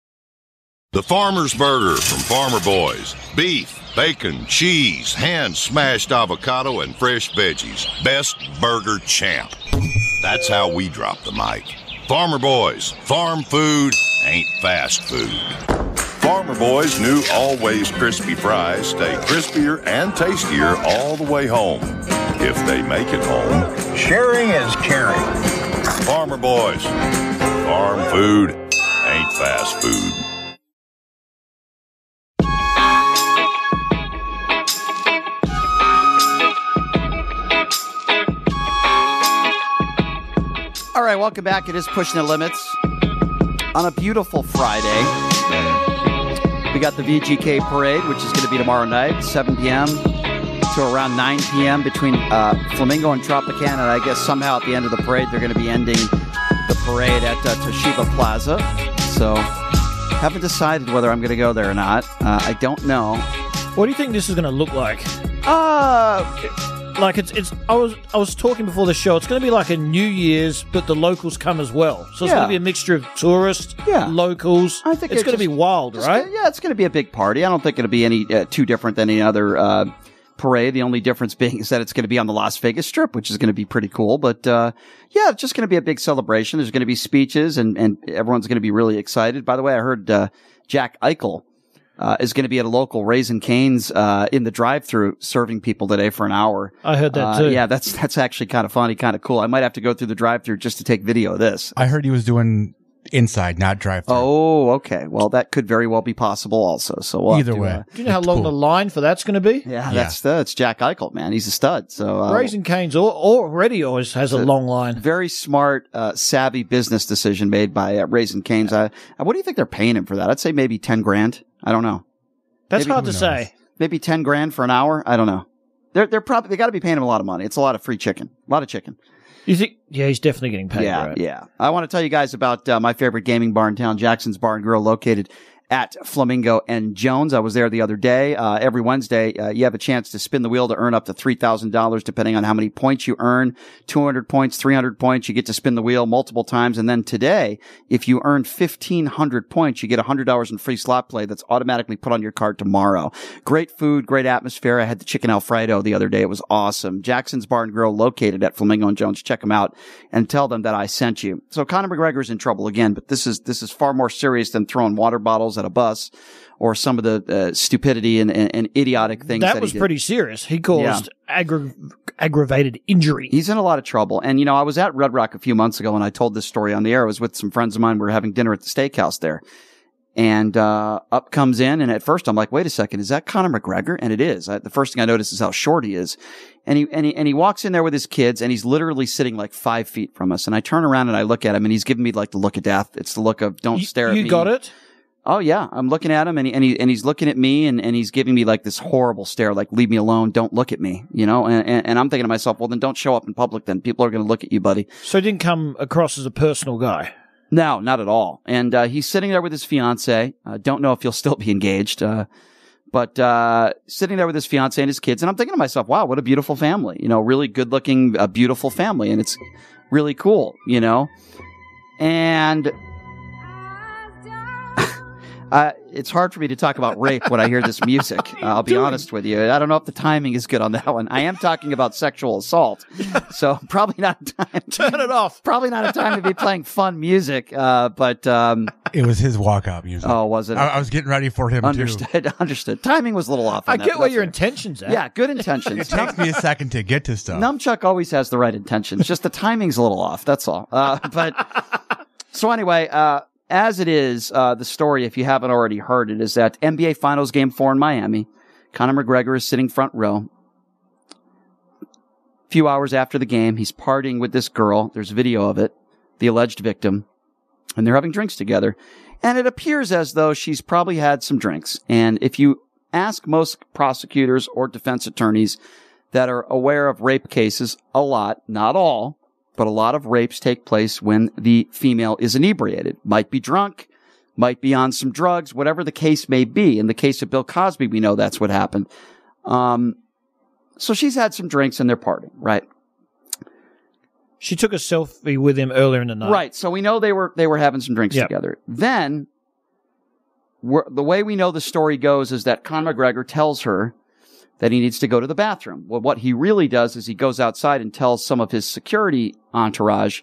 The Farmer's Burger from Farmer Boys. Beef, bacon, cheese, hand smashed avocado, and fresh veggies. Best burger champ. That's how we drop the mic. Farmer Boys. Farm food ain't fast food. Farmer Boys' new always crispy fries stay crispier and tastier all the way home. If they make it home. Sharing is caring. Farmer Boys. Farm food ain't fast food. All right, welcome back. It is Pushing the Limits on a beautiful Friday. We got the VGK parade, which is going to be tomorrow night, 7 p.m. to around 9 p.m. between uh, Flamingo and Tropicana. And I guess somehow at the end of the parade, they're going to be ending the parade at uh, Toshiba Plaza. So, haven't decided whether I'm going to go there or not. Uh, I don't know. What do you think this is going to look like? Uh, like it's it's. I was I was talking before the show. It's going to be like a New Year's, but the locals come as well. So it's Yeah. going to be a mixture of tourists, Yeah. locals. I think it's it going to be just- wild, Just- right? Yeah, it's going to be a big party. I don't think it'll be any uh, too different than any other uh, parade. The only difference being is that it's going to be on the Las Vegas Strip, which is going to be pretty cool. But uh, yeah, it's just going to be a big celebration. There's going to be speeches, and and everyone's going to be really excited. By the way, I heard uh, Jack Eichel. Uh, is going to be at a local Raising Cane's uh, in the drive-through serving people today for an hour. I heard that Uh, too. Yeah, that's that's actually kind of funny, kind of cool. I might have to go through the drive-through just to take video of this. I heard he was doing inside, not drive through. Oh, okay. Well, that could very well be possible also. So we'll have Either to, way. uh, Do you know how long the line for that's going to be? yeah, that's that's Jack Eichel, man. He's a stud. So uh, Raising Cane's already always has a a- long line. very smart, uh, savvy business decision made by uh, Raising Cane's. Uh, what do you think they're paying him for that? I'd say maybe ten grand. I don't know. That's Maybe- hard to who say. Maybe ten grand for an hour. I don't know. They're they're probably they got to be paying him a lot of money. It's a lot of free chicken, a lot of chicken. You think? Yeah, he's definitely getting paid. yeah, right? yeah. I want to tell you guys about uh, my favorite gaming bar in town, Jackson's Bar and Grill, located at Flamingo and Jones. I was there the other day. Uh, every Wednesday, uh, you have a chance to spin the wheel to earn up to three thousand dollars, depending on how many points you earn. Two hundred points, three hundred points, you get to spin the wheel multiple times. And then today, if you earn fifteen hundred points, you get hundred dollars in free slot play that's automatically put on your card tomorrow. Great food, great atmosphere. I had the chicken alfredo the other day. It was awesome. Jackson's Bar and Grill, located at Flamingo and Jones. Check them out and tell them that I sent you. So Conor McGregor's in trouble again, but this is this is far more serious than throwing water bottles at a bus or some of the uh, stupidity and, and, and idiotic things. That, That was pretty serious. He caused aggra- aggravated injury. He's in a lot of trouble. And, you know, I was at Red Rock a few months ago and I told this story on the air. I was with some friends of mine. We were having dinner at the steakhouse there. And uh, up comes in. And at first I'm like, wait a second, is that Conor McGregor? And it is. I, the first thing I notice is how short he is. And he, and he, and he walks in there with his kids and he's literally sitting like five feet from us. And I turn around and I look at him and he's giving me like the look of death. It's the look of don't stare at you me. You got it? Oh yeah, I'm looking at him and he, and he and he's looking at me and, and he's giving me like this horrible stare, like leave me alone, don't look at me, you know. And, and, and I'm thinking to myself, well then don't show up in public. Then people are going to look at you, buddy. So he didn't come across as a personal guy. No, not at all. And uh, he's sitting there with his fiance. Uh, don't know if he'll still be engaged, uh, but uh, sitting there with his fiance and his kids. And I'm thinking to myself, wow, what a beautiful family. You know, really good looking, uh, beautiful family, and it's really cool. You know, and uh, it's hard for me to talk about rape when I hear this music. Uh, I'll be honest with you. I don't know if the timing is good on that one. I am talking about sexual assault, so probably not a time. Turn it off. Probably not a time to be playing fun music. Uh, but um, It was his walkout music. oh, was it? I, I was getting ready for him too. understood. Understood. Timing was a little off. I that, get what your all right. intentions are. Yeah, good intentions. It takes me a second to get to stuff. Numchuck always has the right intentions. Just the timing's a little off. That's all. Uh, but so anyway, uh, as it is, uh, the story, if you haven't already heard it, is that NBA Finals Game Four in Miami, Conor McGregor is sitting front row. A few hours after the game, he's partying with this girl. There's video of it, the alleged victim, and they're having drinks together. And it appears as though she's probably had some drinks. And if you ask most prosecutors or defense attorneys that are aware of rape cases, a lot, not all, but a lot of rapes take place when the female is inebriated. Might be drunk, might be on some drugs, whatever the case may be. In the case of Bill Cosby, we know that's what happened. Um, so she's had some drinks and they're partying, right? She took a selfie with him earlier in the night. Right. So we know they were they were having some drinks Yep. together. Then, we're, the way we know the story goes is that Conor McGregor tells her that he needs to go to the bathroom. Well, what he really does is he goes outside and tells some of his security entourage,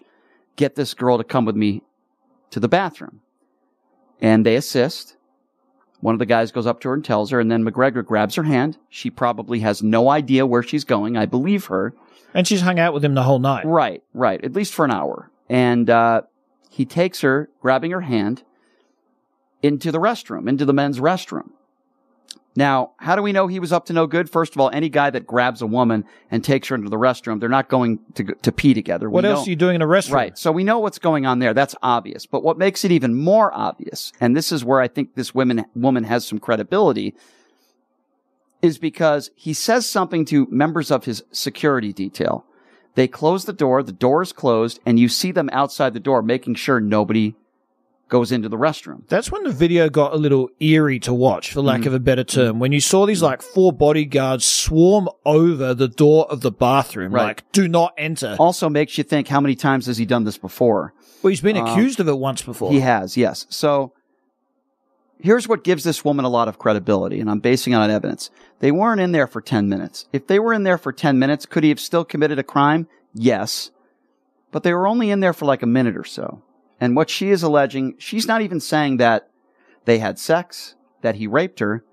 "Get this girl to come with me to the bathroom," and they assist. One of the guys goes up to her and tells her, and then McGregor grabs her hand. She probably has no idea where she's going. I believe her. And she's hung out with him the whole night. Right, right. At least for an hour. And uh, he takes her, grabbing her hand, into the restroom, into the men's restroom. Now, how do we know he was up to no good? First of all, any guy that grabs a woman and takes her into the restroom, they're not going to to pee together. We What else know- are you doing in a restroom? Right. So we know what's going on there. That's obvious. But what makes it even more obvious, and this is where I think this woman woman has some credibility, is because he says something to members of his security detail. They close the door, the door is closed, and you see them outside the door making sure nobody goes into the restroom. That's when the video got a little eerie to watch, for lack Mhm. of a better term. When you saw these like four bodyguards swarm over the door of the bathroom, Right. like, do not enter. Also makes you think how many times has he done this before? Well, he's been Um, accused of it once before. He has, yes. So here's what gives this woman a lot of credibility, and I'm basing it on evidence. They weren't in there for 10 minutes. If they were in there for 10 minutes, could he have still committed a crime? Yes. But they were only in there for like a minute or so. And what she is alleging, she's not even saying that they had sex, that he raped her,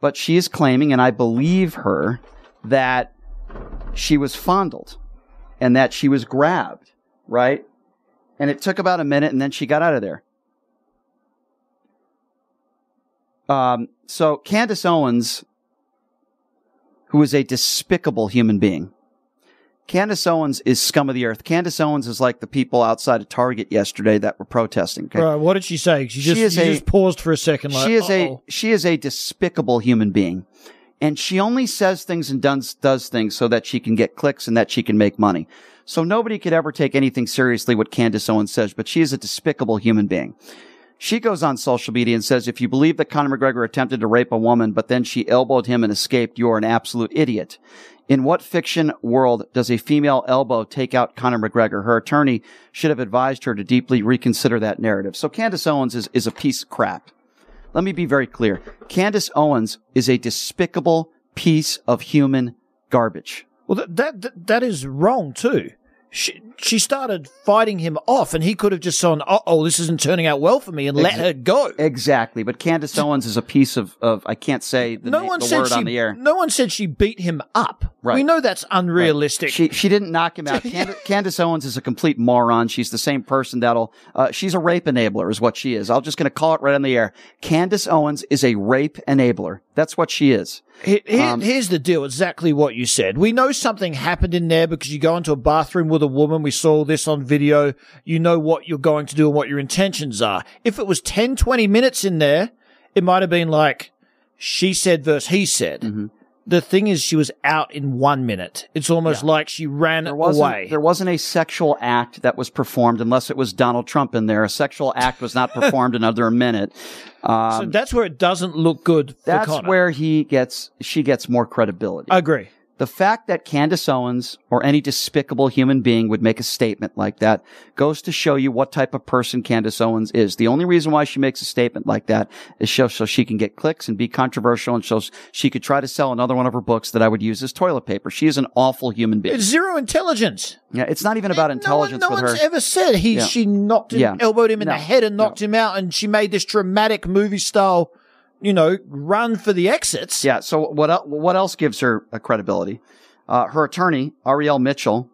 but she is claiming, and I believe her, that she was fondled and that she was grabbed, right? And it took about a minute and then she got out of there. Um, so Candace Owens, who is a despicable human being. Candace Owens is scum of the earth. Candace Owens is like the people outside of Target yesterday that were protesting. okay? Right, what did she say? She just, She is she a- just paused for a second. Like, she is a "Uh-oh." she is a despicable human being, and she only says things and does does things so that she can get clicks and that she can make money. So nobody could ever take anything seriously what Candace Owens says, but she is a despicable human being. She goes on social media and says, if you believe that Conor McGregor attempted to rape a woman, but then she elbowed him and escaped, you are an absolute idiot. In what fiction world does a female elbow take out Conor McGregor? Her attorney should have advised her to deeply reconsider that narrative. So Candace Owens is, is a piece of crap. Let me be very clear. Candace Owens is a despicable piece of human garbage. Well, that, that that that is wrong too. She she started fighting him off, and he could have just gone, "Uh oh, this isn't turning out well for me," and let her go. Exactly. But Candace Owens is a piece of, of I can't say the, No na- one the said word she. on the air. No one said she beat him up. Right. We know that's unrealistic. She she didn't knock him out. Candace, Candace Owens is a complete moron. She's the same person that'll. Uh, she's a rape enabler, is what she is. I'm just going to call it right on the air. Candace Owens is a rape enabler. That's what she is. Here- here- Um, here's the deal exactly what you said. We know something happened in there because you go into a bathroom with a woman. We saw this on video. You know what you're going to do and what your intentions are. If it was 10, 20 minutes in there, it might have been like she said versus he said. Mm-hmm. The thing is, she was out in one minute. It's almost like she ran There away. there wasn't a sexual act that was performed unless it was Donald Trump in there. A sexual act was not performed another minute. Um, so that's where it doesn't look good. That's where he gets she gets more credibility. I agree. The fact that Candace Owens or any despicable human being would make a statement like that goes to show you what type of person Candace Owens is. The only reason why she makes a statement like that is so, so she can get clicks and be controversial and so she could try to sell another one of her books that I would use as toilet paper. She is an awful human being. It's zero intelligence. yeah, it's not even about intelligence no with one's her. ever said he Yeah. she knocked him, Yeah. elbowed him in No. the head and knocked him out, and she made this dramatic movie style, you know, run for the exits. Yeah. So what what else gives her a credibility? Uh, her attorney Ariel Mitchell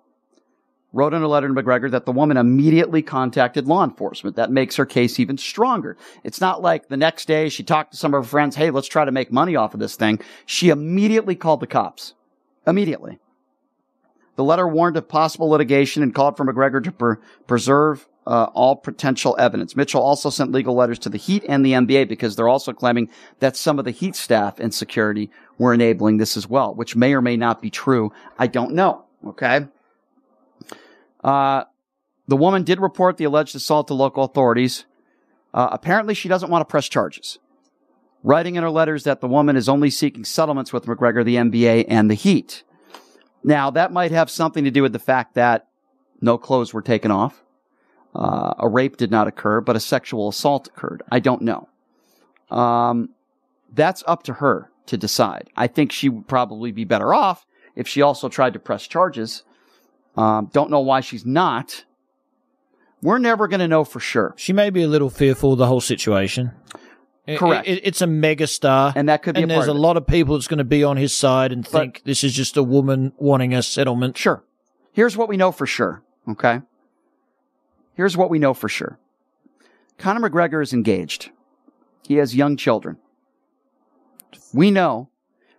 wrote in a letter to McGregor that the woman immediately contacted law enforcement. That makes her case even stronger. It's not like the next day she talked to some of her friends. Hey, let's try to make money off of this thing. She immediately called the cops. Immediately. The letter warned of possible litigation and called for McGregor to preserve uh, all potential evidence. Mitchell also sent legal letters to the Heat and the NBA because they're also claiming that some of the Heat staff and security were enabling this as well, which may or may not be true. I don't know. Okay. Uh, the woman did report the alleged assault to local authorities. Uh, apparently, she doesn't want to press charges, writing in her letters that the woman is only seeking settlements with McGregor, the NBA, and the Heat. Now, that might have something to do with the fact that no clothes were taken off. Uh, a rape did not occur, but a sexual assault occurred. I don't know. Um, that's up to her to decide. I think she would probably be better off if she also tried to press charges. Um, don't know why she's not. We're never going to know for sure. She may be a little fearful of the whole situation. Correct. it- it's a megastar, and that could be and a there's a it. lot of people that's going to be on his side and think this is just a woman wanting a settlement. Sure. Here's what we know for sure. Okay. Here's what we know for sure. Conor McGregor is engaged. He has young children. We know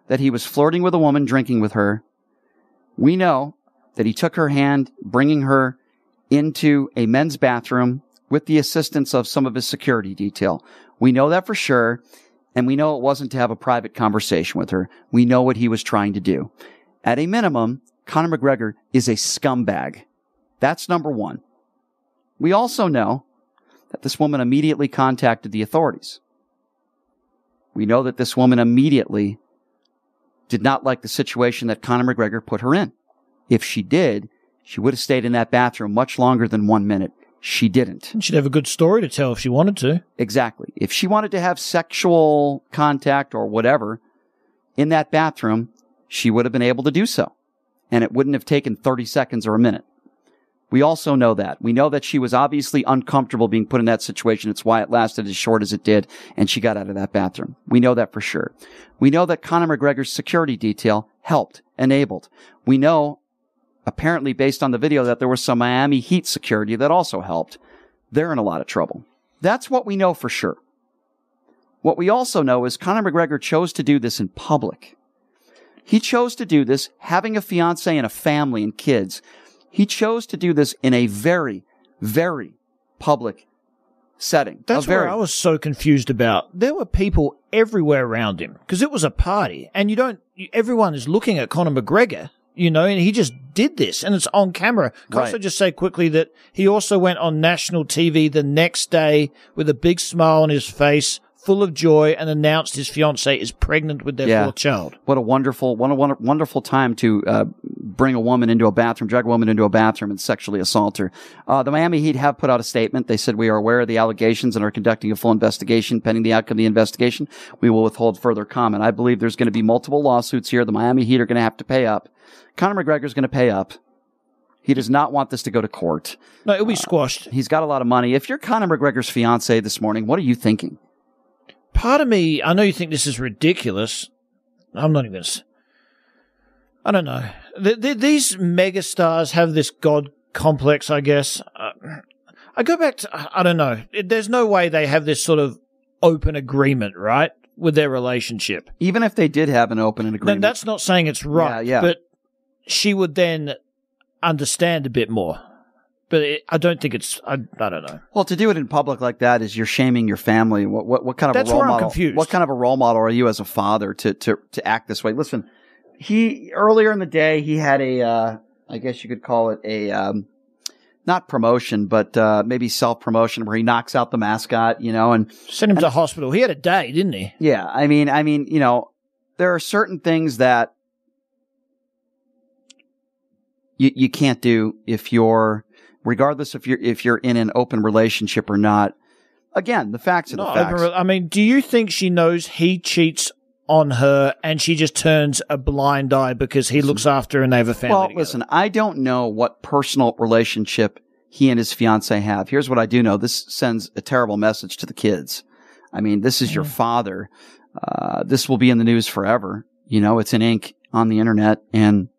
that he was flirting with a woman, drinking with her. We know that he took her hand, bringing her into a men's bathroom with the assistance of some of his security detail. We know that for sure. And we know it wasn't to have a private conversation with her. We know what he was trying to do. At a minimum, Conor McGregor is a scumbag. That's number one. We also know that this woman immediately contacted the authorities. We know that this woman immediately did not like the situation that Conor McGregor put her in. If she did, she would have stayed in that bathroom much longer than one minute. She didn't. She'd have a good story to tell if she wanted to. Exactly. If she wanted to have sexual contact or whatever in that bathroom, she would have been able to do so. And it wouldn't have taken 30 seconds or a minute. We also know that. We know that she was obviously uncomfortable being put in that situation. It's why it lasted as short as it did, and she got out of that bathroom. We know that for sure. We know that Conor McGregor's security detail helped, enabled. We know, apparently based on the video, that there was some Miami Heat security that also helped. They're in a lot of trouble. That's what we know for sure. What we also know is Conor McGregor chose to do this in public. He chose to do this having a fiance and a family and kids. He chose to do this in a very, very public setting. That's very, where I was so confused about. There were people everywhere around him because it was a party, and you don't. Everyone is looking at Conor McGregor, you know, and he just did this, and it's on camera. Can I also Right. just say quickly that he also went on national TV the next day with a big smile on his face, full of joy, and announced his fiancee is pregnant with their Yeah. fourth child. What a wonderful, what a wonderful time to uh, bring a woman into a bathroom, drag a woman into a bathroom, and sexually assault her. Uh, the Miami Heat have put out a statement. They said we are aware of the allegations and are conducting a full investigation. Pending the outcome of the investigation, we will withhold further comment. I believe there's going to be multiple lawsuits here. The Miami Heat are going to have to pay up. Conor McGregor is going to pay up. He does not want this to go to court. No, it'll be squashed. He's got a lot of money. If you're Conor McGregor's fiance this morning, what are you thinking? Part of me, I know you think this is ridiculous. I'm not even—I don't know. Th th these megastars have this god complex, I guess. Uh, I go back to. I don't know. There's no way they have this sort of open agreement, right, with their relationship. Even if they did have an open Then agreement, that's not saying it's right. Yeah, yeah. But she would then understand a bit more. But it, I don't think it's. I, I don't know. Well, to do it in public like that is you're shaming your family. What what, what kind of That's a role model? confused. What kind of a role model are you as a father to to to act this way? Listen, he earlier in the day he had a uh, I guess you could call it a um, not promotion, but uh, maybe self promotion where he knocks out the mascot, you know, and Send him to hospital. He had a day, didn't he? yeah, I mean, I mean, you know, there are certain things that you you can't do if you're regardless if you're if you're in an open relationship or not. Again, the facts are the No, facts. I mean, do you think she knows he cheats on her and she just turns a blind eye because he looks after her and they have a family? Well, together? listen, I don't know what personal relationship he and his fiance have. Here's what I do know. This sends a terrible message to the kids. I mean, this is your father. Uh, this will be in the news forever. You know, it's in ink on the internet and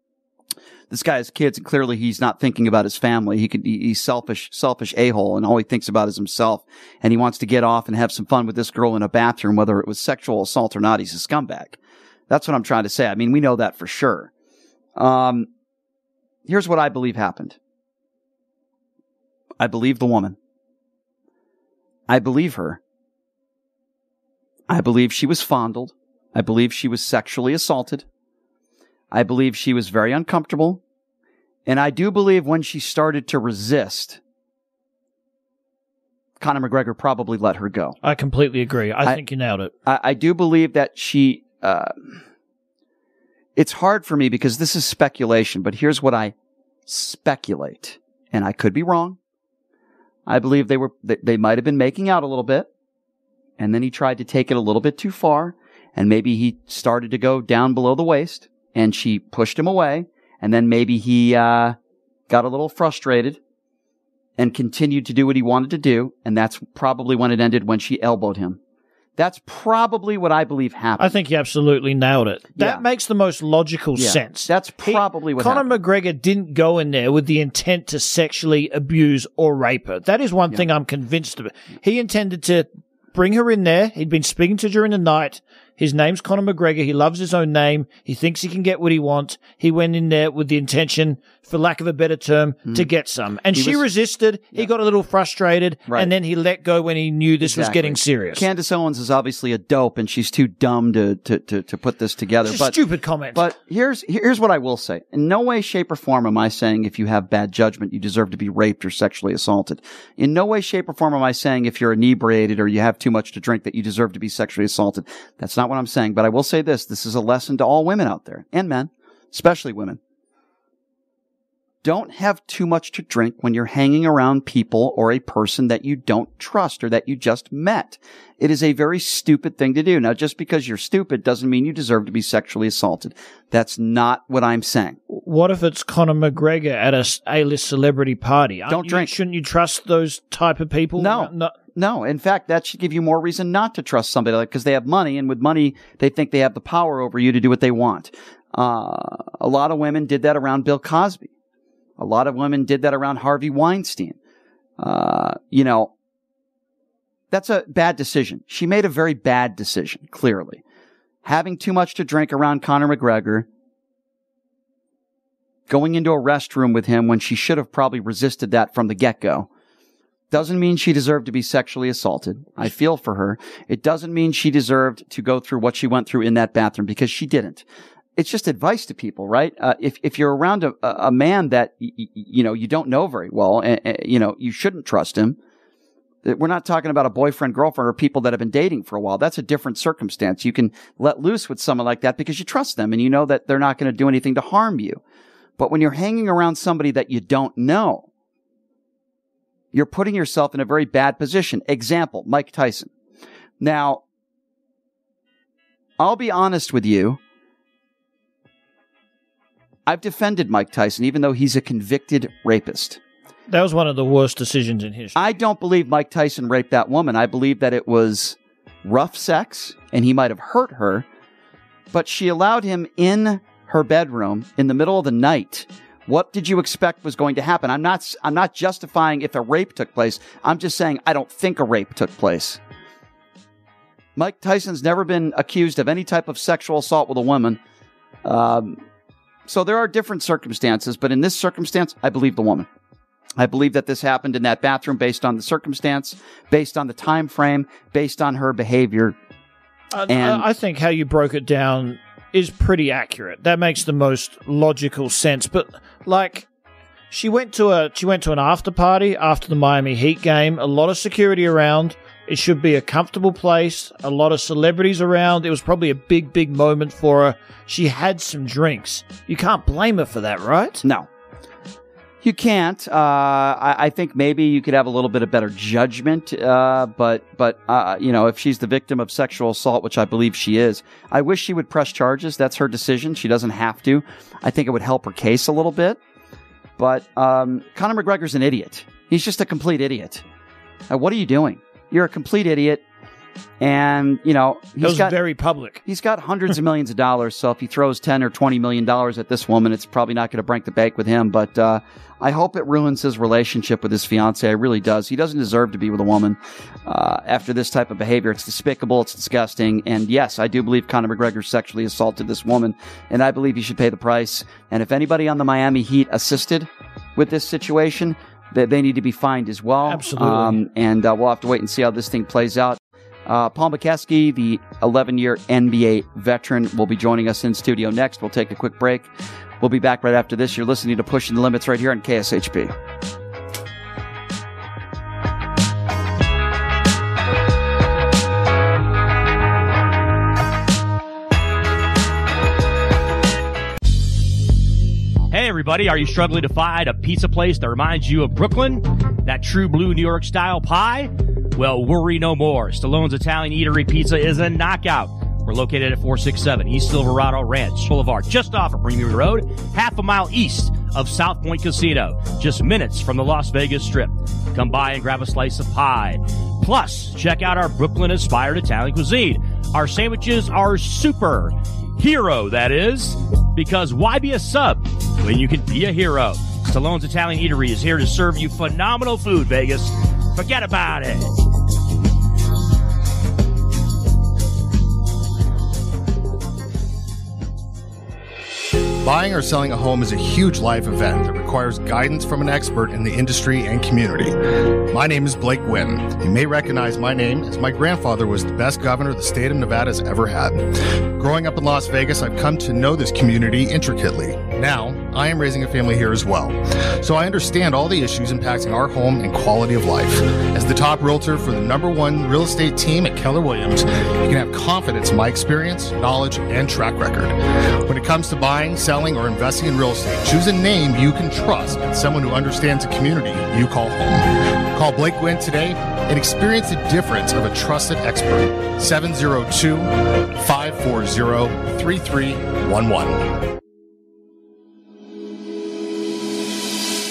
this guy has kids and clearly he's not thinking about his family. He could, he's selfish, selfish a-hole and all he thinks about is himself. And he wants to get off and have some fun with this girl in a bathroom, whether it was sexual assault or not. He's a scumbag. That's what I'm trying to say. I mean, we know that for sure. Um, here's what I believe happened. I believe the woman. I believe her. I believe she was fondled. I believe she was sexually assaulted. I believe she was very uncomfortable. And I do believe when she started to resist, Conor McGregor probably let her go. I completely agree. I, I- think you nailed it. I, I do believe that she. Uh, it's hard for me because this is speculation, but here's what I speculate, and I could be wrong. I believe they were they, they might have been making out a little bit, and then he tried to take it a little bit too far, and maybe he started to go down below the waist, and she pushed him away, and then maybe he uh, got a little frustrated and continued to do what he wanted to do, and that's probably when it ended when she elbowed him. That's probably what I believe happened. I think you absolutely nailed it. That Yeah. makes the most logical Yeah, sense. That's probably what Conor happened. McGregor didn't go in there with the intent to sexually abuse or rape her. That is one thing I'm convinced of. He intended to bring her in there. He'd been speaking to her during the night. His name's Conor McGregor. He loves his own name. He thinks he can get what he wants. He went in there with the intention, for lack of a better term, to get some. And Hmm. He she was- resisted. He got a little frustrated. Right. And then he let go when he knew this was getting serious. Candace Owens is obviously a dope, and she's too dumb to to to, to put this together. But stupid comment. But here's here's what I will say: in no way, shape, or form am I saying if you have bad judgment, you deserve to be raped or sexually assaulted. In no way, shape, or form am I saying if you're inebriated or you have too much to drink that you deserve to be sexually assaulted. That's not what I'm saying. But I will say this: this is a lesson to all women out there and men, especially women. Don't have too much to drink when you're hanging around people or a person that you don't trust or that you just met. It is a very stupid thing to do. Now, just because you're stupid doesn't mean you deserve to be sexually assaulted. That's not what I'm saying. What if it's Conor McGregor at a A-list celebrity party? Don't you- drink. Shouldn't you trust those type of people? No, no. no. In fact, that should give you more reason not to trust somebody like because they have money, and with money, they think they have the power over you to do what they want. Uh, a lot of women did that around Bill Cosby. A lot of women did that around Harvey Weinstein. Uh, you know, that's a bad decision. She made a very bad decision, clearly. Having too much to drink around Conor McGregor, going into a restroom with him when she should have probably resisted that from the get go. Doesn't mean she deserved to be sexually assaulted. I feel for her. It doesn't mean she deserved to go through what she went through in that bathroom because she didn't. It's just advice to people, right? Uh, if if you're around a, a man that y- y- you know you don't know very well, and, and, you know you shouldn't trust him. We're not talking about a boyfriend, girlfriend, or people that have been dating for a while. That's a different circumstance. You can let loose with someone like that because you trust them and you know that they're not going to do anything to harm you. But when you're hanging around somebody that you don't know, you're putting yourself in a very bad position. Example, Mike Tyson. Now, I'll be honest with you. I've defended Mike Tyson, even though he's a convicted rapist. That was one of the worst decisions in history. I don't believe Mike Tyson raped that woman. I believe that it was rough sex and he might have hurt her, but she allowed him in her bedroom in the middle of the night. What did you expect was going to happen? I'm not I'm not justifying if a rape took place. I'm just saying I don't think a rape took place. Mike Tyson's never been accused of any type of sexual assault with a woman. Um, so there are different circumstances, but in this circumstance, I believe the woman. I believe that this happened in that bathroom based on the circumstance, based on the time frame, based on her behavior. I- And- I think how you broke it down is pretty accurate. That makes the most logical sense. But like, she went to a she went to an after party after the Miami Heat game. A lot of security around. It should be a comfortable place. A lot of celebrities around. It was probably a big, big moment for her. She had some drinks. You can't blame her for that, right? No. You can't. Uh, I, I think maybe you could have a little bit of better judgment, uh, but but uh, you know, if she's the victim of sexual assault, which I believe she is, I wish she would press charges. That's her decision. She doesn't have to. I think it would help her case a little bit. But um, Conor McGregor's an idiot. He's just a complete idiot. What are you doing? You're a complete idiot. And you know he's was got very public. He's got hundreds of millions of dollars. So if he throws ten or twenty million dollars at this woman, it's probably not going to break the bank with him. But uh, I hope it ruins his relationship with his fiance. It really does. He doesn't deserve to be with a woman uh, after this type of behavior. It's despicable. It's disgusting. And yes, I do believe Conor McGregor sexually assaulted this woman, and I believe he should pay the price. And if anybody on the Miami Heat assisted with this situation, they, they need to be fined as well. Absolutely. and uh, we'll have to wait and see how this thing plays out. Uh, Paul Mokeski, the 11 year NBA veteran, will be joining us in studio next. We'll take a quick break. We'll be back right after this. You're listening to Pushing the Limits right here on KSHP. Everybody, are you struggling to find a pizza place that reminds you of Brooklyn? That true blue New York style pie? Well, worry no more. Stallone's Italian Eatery Pizza is a knockout. We're located at 467 East Silverado Ranch Boulevard, just off of Premier Road, half a mile east of South Point Casino, just minutes from the Las Vegas Strip. Come by and grab a slice of pie. Plus, check out our Brooklyn inspired Italian cuisine. Our sandwiches are super. Hero, that is. Because why be a sub when you can be a hero? Stallone's Italian Eatery is here to serve you phenomenal food, Vegas. Forget about it. Buying or selling a home is a huge life event that requires guidance from an expert in the industry and community. My name is Blake Wynn. You may recognize my name as my grandfather was the best governor the state of Nevada has ever had. Growing up in Las Vegas, I've come to know this community intricately. Now, I am raising a family here as well. So I understand all the issues impacting our home and quality of life. As the top realtor for the number one real estate team at Keller Williams, you can have confidence in my experience, knowledge, and track record. When it comes to buying, selling, or investing in real estate, choose a name you can trust and someone who understands the community you call home. Call Blake Wynn today and experience the difference of a trusted expert. 702 540 3311.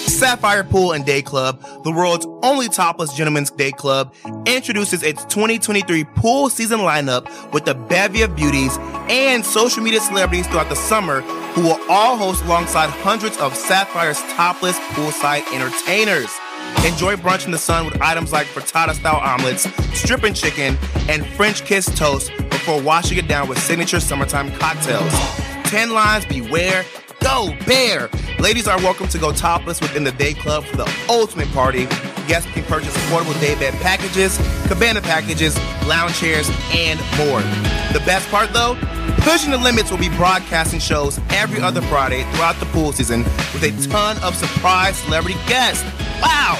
Sapphire Pool and Day Club, the world's only topless gentlemen's day club, introduces its 2023 pool season lineup with a bevy of beauties and social media celebrities throughout the summer who will all host alongside hundreds of Sapphire's topless poolside entertainers. Enjoy brunch in the sun with items like frittata style omelets, stripping chicken, and French kiss toast before washing it down with signature summertime cocktails. 10 lines beware. Go bare! Ladies are welcome to go topless within the day club for the ultimate party. Guests can purchase affordable day bed packages, cabana packages, lounge chairs, and more. The best part though, Pushing the Limits will be broadcasting shows every other Friday throughout the pool season with a ton of surprise celebrity guests. Wow!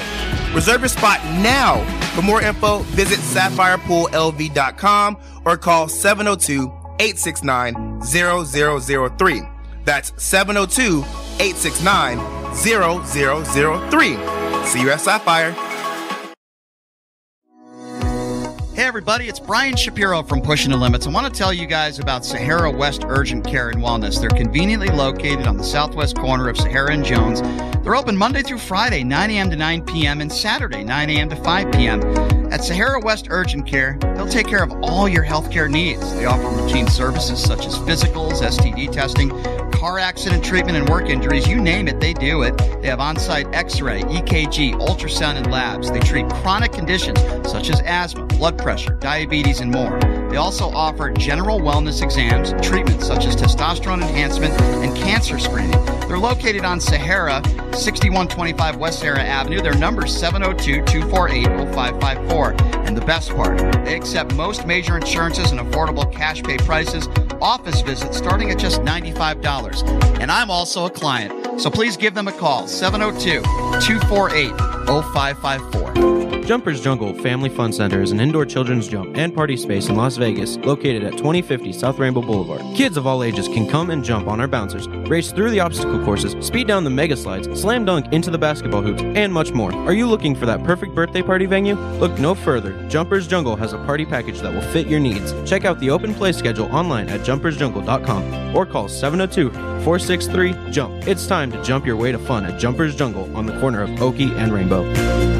Reserve your spot now. For more info, visit sapphirepoolLV.com or call 702 869 0003. That's 702 869 0003. See you at Sapphire. Hey everybody, it's Brian Shapiro from Pushing the Limits. I want to tell you guys about Sahara West Urgent Care and Wellness. They're conveniently located on the southwest corner of Sahara and Jones. They're open Monday through Friday, 9 a.m. to 9 p.m., and Saturday, 9 a.m. to 5 p.m. At Sahara West Urgent Care, they'll take care of all your healthcare needs. They offer routine services such as physicals, STD testing, car accident treatment, and work injuries. You name it, they do it. They have on site x ray, EKG, ultrasound, and labs. They treat chronic conditions such as asthma, blood pressure, diabetes, and more. They also offer general wellness exams, treatments such as testosterone enhancement, and cancer screening. They're located on Sahara, 6125 West Sahara Avenue. Their number is 702 248 0554. And the best part, they accept most major insurances and affordable cash pay prices, office visits starting at just $95. And I'm also a client. So please give them a call, 702 248 0554. Jumpers Jungle Family Fun Center is an indoor children's jump and party space in Las Vegas located at 2050 South Rainbow Boulevard. Kids of all ages can come and jump on our bouncers, race through the obstacle courses, speed down the mega slides, slam dunk into the basketball hoops, and much more. Are you looking for that perfect birthday party venue? Look no further. Jumpers Jungle has a party package that will fit your needs. Check out the open play schedule online at jumpersjungle.com or call 702 463 JUMP. It's time to jump your way to fun at Jumpers Jungle on the corner of Oakey and Rainbow.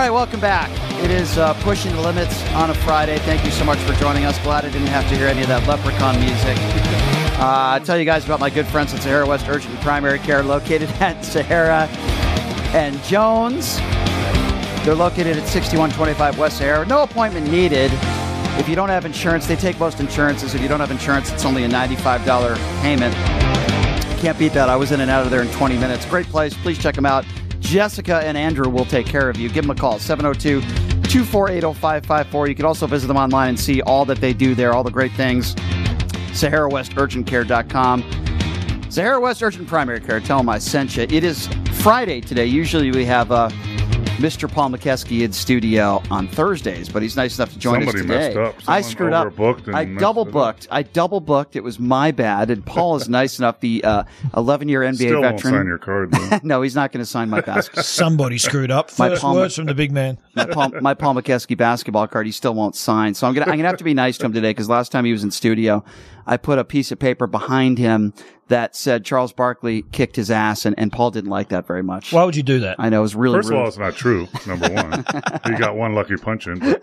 Right, welcome back. It is uh, Pushing the Limits on a Friday. Thank you so much for joining us. Glad I didn't have to hear any of that leprechaun music. Uh, I'll tell you guys about my good friends at Sahara West Urgent and Primary Care, located at Sahara and Jones. They're located at 6125 West Sahara. No appointment needed. If you don't have insurance, they take most insurances. If you don't have insurance, it's only a $95 payment. Can't beat that. I was in and out of there in 20 minutes. Great place. Please check them out. Jessica and Andrew will take care of you. Give them a call, 702 248 0554. You can also visit them online and see all that they do there, all the great things. SaharaWestUrgentCare.com. Sahara West Urgent Primary Care. Tell them I sent you. It is Friday today. Usually we have uh, Mr. Paul Mokeski in studio on Thursdays, but he's nice enough to join Somebody us today. messed up. I screwed up. and I double it up. booked. I double booked. It was my bad. And Paul is nice enough, the uh, 11 year NBA Still won't veteran. sign your card, no, he's not going to sign my basketball. Card. Somebody screwed up. My First palm- words from the big man. my Paul, my Paul Mokeski basketball card. He still won't sign, so I'm gonna I'm gonna have to be nice to him today because last time he was in studio, I put a piece of paper behind him that said Charles Barkley kicked his ass, and, and Paul didn't like that very much. Why would you do that? I know it was really First of all, it's not true. Number one, he got one lucky punch in. But,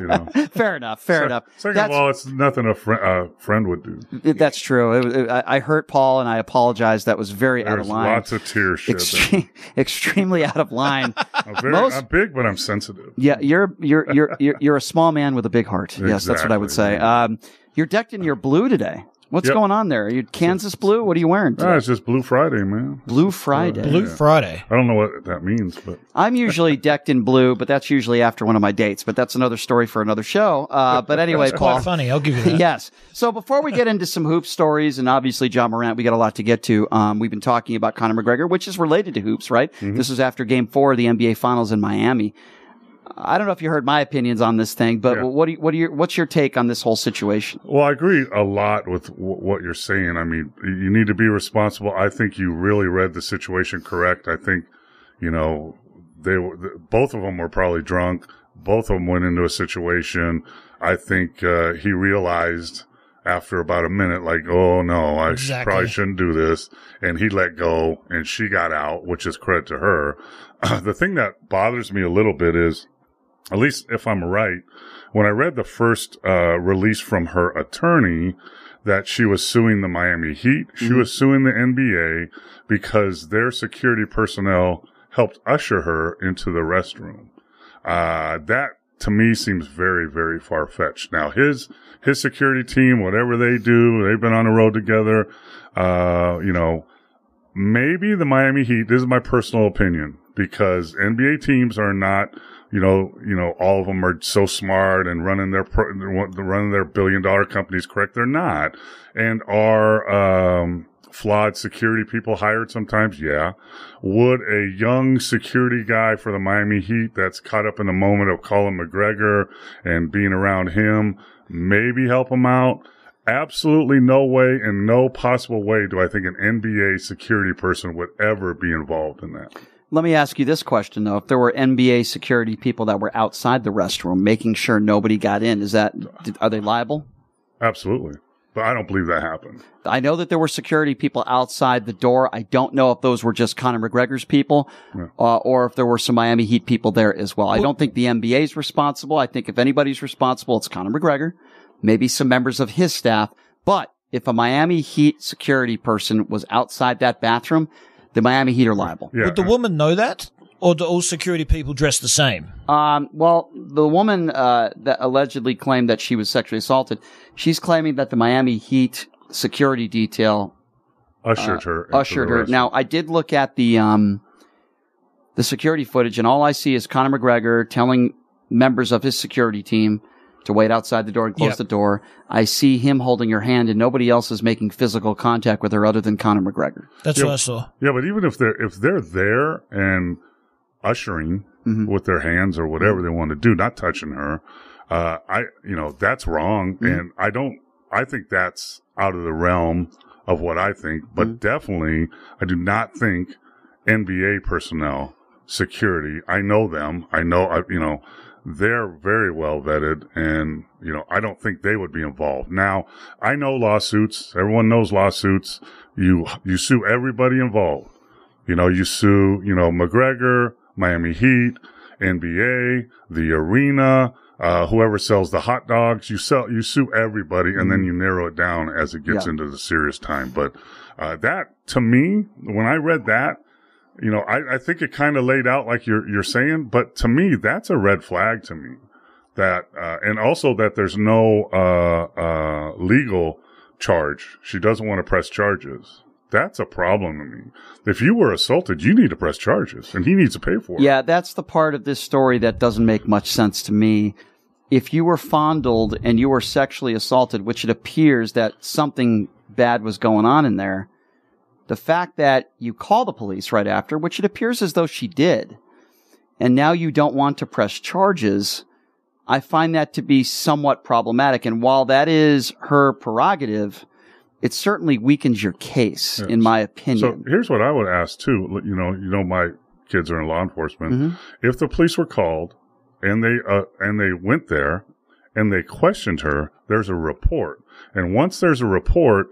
you know. fair enough. Fair Se- enough. Second That's- of all, it's nothing a fri uh, friend would do. That's true. It, it- I I hurt Paul, and I apologize. That was very out of line. lots of tears shed. there. Extreme, extremely out of line. I'm, very, Most- I'm big, but I'm sensitive. Yeah, you're you're you're you're, you're a small man with a big heart. Yes, that's what I would say. Um, you're decked in your blue today. What's Yep. going on there? Are you Kansas blue? What are you wearing? Ah, it's just Blue Friday, man. Blue Friday. Blue Friday. I don't know what that means, but I'm usually decked in blue, but that's usually after one of my dates. But that's another story for another show. Uh, but anyway, That's Paul. quite funny. I'll give you that. yes. So before we get into some hoop stories, and obviously Ja Morant, we got a lot to get to. Um, we've been talking about Conor McGregor, which is related to hoops, right? This is after Game Four of the NBA Finals in Miami. I don't know if you heard my opinions on this thing, but what do you, what do you, what's your take on this whole situation? Well, I agree a lot with w- what you're saying. I mean, you need to be responsible. I think you really read the situation correct. I think, you know, they were, both of them were probably drunk. Both of them went into a situation. I think, uh, he realized after about a minute, like, oh no, I Exactly. probably shouldn't do this. And he let go and she got out, which is credit to her. the thing that bothers me a little bit is, at least if I'm right, when I read the first uh, release from her attorney that she was suing the Miami Heat, she was suing the NBA because their security personnel helped usher her into the restroom. Uh, that to me seems very, very far fetched. Now his his security team, whatever they do, they've been on the road together. Uh, you know, maybe the Miami Heat. This is my personal opinion because NBA teams are not, you know, you know, all of them are so smart and running their running their billion dollar companies correct. They're not, and are um, flawed security people hired sometimes. Yeah, would a young security guy for the Miami Heat that's caught up in the moment of Conor McGregor and being around him maybe help him out? Absolutely no way and no possible way do I think an NBA security person would ever be involved in that. Let me ask you this question though: If there were NBA security people that were outside the restroom, making sure nobody got in, is that are they liable? Absolutely. But I don't believe that happened. I know that there were security people outside the door. I don't know if those were just Conor McGregor's people, uh, or if there were some Miami Heat people there as well. I don't think the NBA is responsible. I think if anybody's responsible, it's Conor McGregor, maybe some members of his staff. But if a Miami Heat security person was outside that bathroom, the Miami Heat are liable. Would the woman know that? Or do all security people dress the same? Um, well, the woman uh, that allegedly claimed that she was sexually assaulted, she's claiming that the Miami Heat security detail Ushered uh, her Ushered her. Now, I did look at the um, the security footage, and all I see is Conor McGregor telling members of his security team to wait outside the door and close Yep. the door. I see him holding her hand, and nobody else is making physical contact with her other than Conor McGregor. That's Yeah, what I saw. Yeah, but even if they're if they're there and ushering Mm-hmm. with their hands or whatever they want to do, not touching her, uh, I you know that's wrong, Mm-hmm. and I don't. I think that's out of the realm of what I think, but Mm-hmm. definitely I do not think NBA personnel, security. I know them. I know. I, you know. They're very well vetted and, you know, I don't think they would be involved. Now, I know lawsuits. Everyone knows lawsuits. You, you sue everybody involved. You know, you sue, you know, McGregor, Miami Heat, NBA, the arena, uh, whoever sells the hot dogs. You sell, you sue everybody and then you narrow it down as it gets Yeah. into the serious time. But, uh, that to me, when I read that, you know, I, I think it kind of laid out like you're, you're saying, but to me, that's a red flag to me that, uh, and also that there's no, uh, uh, legal charge. She doesn't want to press charges. That's a problem to me. If you were assaulted, you need to press charges and he needs to pay for it. Yeah, that's the part of this story that doesn't make much sense to me. If you were fondled and you were sexually assaulted, which it appears that something bad was going on in there, the fact that you call the police right after, which it appears as though she did, and now you don't want to press charges, I find that to be somewhat problematic. And while that is her prerogative, it certainly weakens your case, in my opinion. So here's what I would ask too. You know, you know, my kids are in law enforcement. Mhm. If the police were called and they uh, and they went there and they questioned her, there's a report. And once there's a report,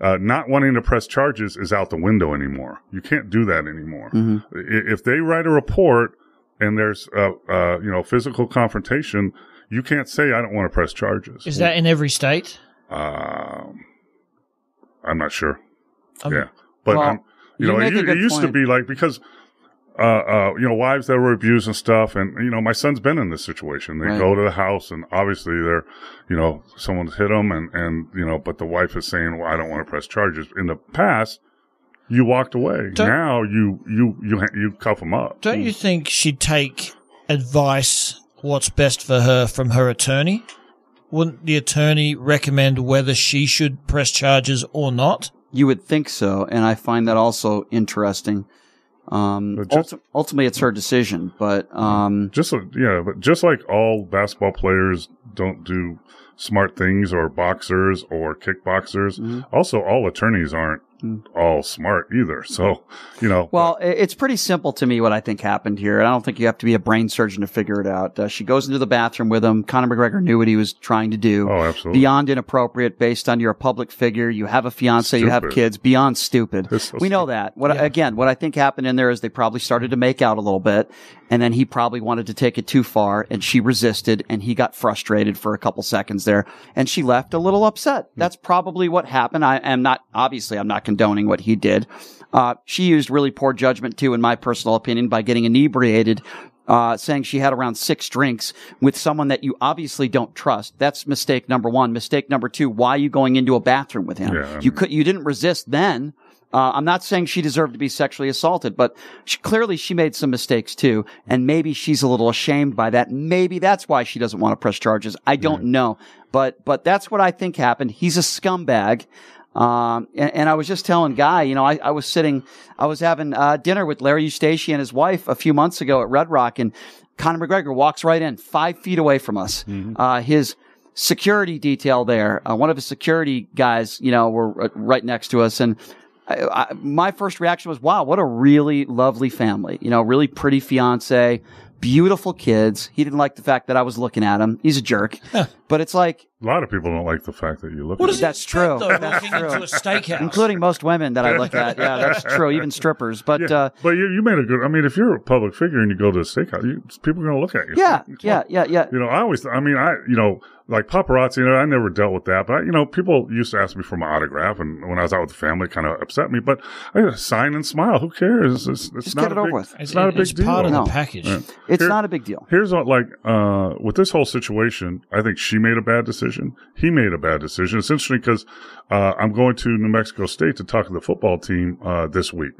uh, not wanting to press charges is out the window anymore. You can't do that anymore. Mhm. If they write a report and there's uh, uh, you know physical confrontation, you can't say I don't want to press charges. Is that in every state? Um, I'm not sure. Um, yeah, but well, um, you, you know, it, a u- good it used to be like because. Uh, uh, you know, wives that were abused and stuff, and you know, my son's been in this situation. They Right. go to the house, and obviously they're, you know, someone's hit them, and and you know, but the wife is saying, "Well, I don't want to press charges." In the past, you walked away. Don't- now you you you you cuff them up. Don't you think she'd take advice, what's best for her, from her attorney? Wouldn't the attorney recommend whether she should press charges or not? You would think so, and I find that also interesting. Um, ulti- ultimately, it's her decision, but um, just so- yeah, but just like all basketball players don't do smart things, or boxers or kickboxers, Mm-hmm. also all attorneys aren't all smart either. So you know, Well, it's pretty simple to me what I think happened here. I don't think you have to be a brain surgeon to figure it out. Uh, she goes into the bathroom with him. Conor McGregor knew what he was trying to do. Oh, absolutely. Beyond inappropriate based on you're a public figure. You have a fiance, you have kids. Beyond stupid. so we know that. What again? What I think happened in there is they probably started to make out a little bit, and then he probably wanted to take it too far, and she resisted, and he got frustrated for a couple seconds there, and she left a little upset. That's probably what happened. I am not obviously I'm not condoning what he did. Uh, she used really poor judgment too, in my personal opinion, by getting inebriated. Uh, saying she had around six drinks with someone that you obviously don't trust. That's mistake number one. Mistake number two. Why are you going into a bathroom with him? Yeah, I you could, you didn't resist then. Uh, I'm not saying she deserved to be sexually assaulted, but she, clearly she made some mistakes too. And maybe she's a little ashamed by that. Maybe that's why she doesn't want to press charges. I don't know. But, but that's what I think happened. He's a scumbag. Um, and, and I was just telling Guy, you know, I, I was sitting, I was having uh, dinner with Larry Eustace and his wife a few months ago at Red Rock, and Conor McGregor walks right in, five feet away from us. Uh, his security detail there, uh, one of his security guys, you know, were uh, right next to us, and I, my first reaction was, "Wow, what a really lovely family! You know, really pretty fiance." Beautiful kids. He didn't like the fact that I was looking at him. He's a jerk. But it's like, a lot of people don't like the fact that you look. What at does them. that's true. though, That's walking into a steakhouse? including most women that I look at. Yeah, that's true. Even strippers. But uh, But you, you made a good. I mean, if you're a public figure and you go to a steakhouse, you, people are going to look at you. yeah, yeah, yeah, yeah. You know, I always. I mean, I you know, like paparazzi. You know, I never dealt with that, but I, you know, people used to ask me for my autograph, and when I was out with the family, it kind of upset me. But I just sign and smile. Who cares? It's, it's Just not get it a over big, with. It's, not a big It's deal. part of the package. Yeah. It's Here- not a big deal. Here's what, like, uh, with this whole situation, I think she made a bad decision. He made a bad decision. It's interesting because, uh, I'm going to New Mexico State to talk to the football team, uh, this week.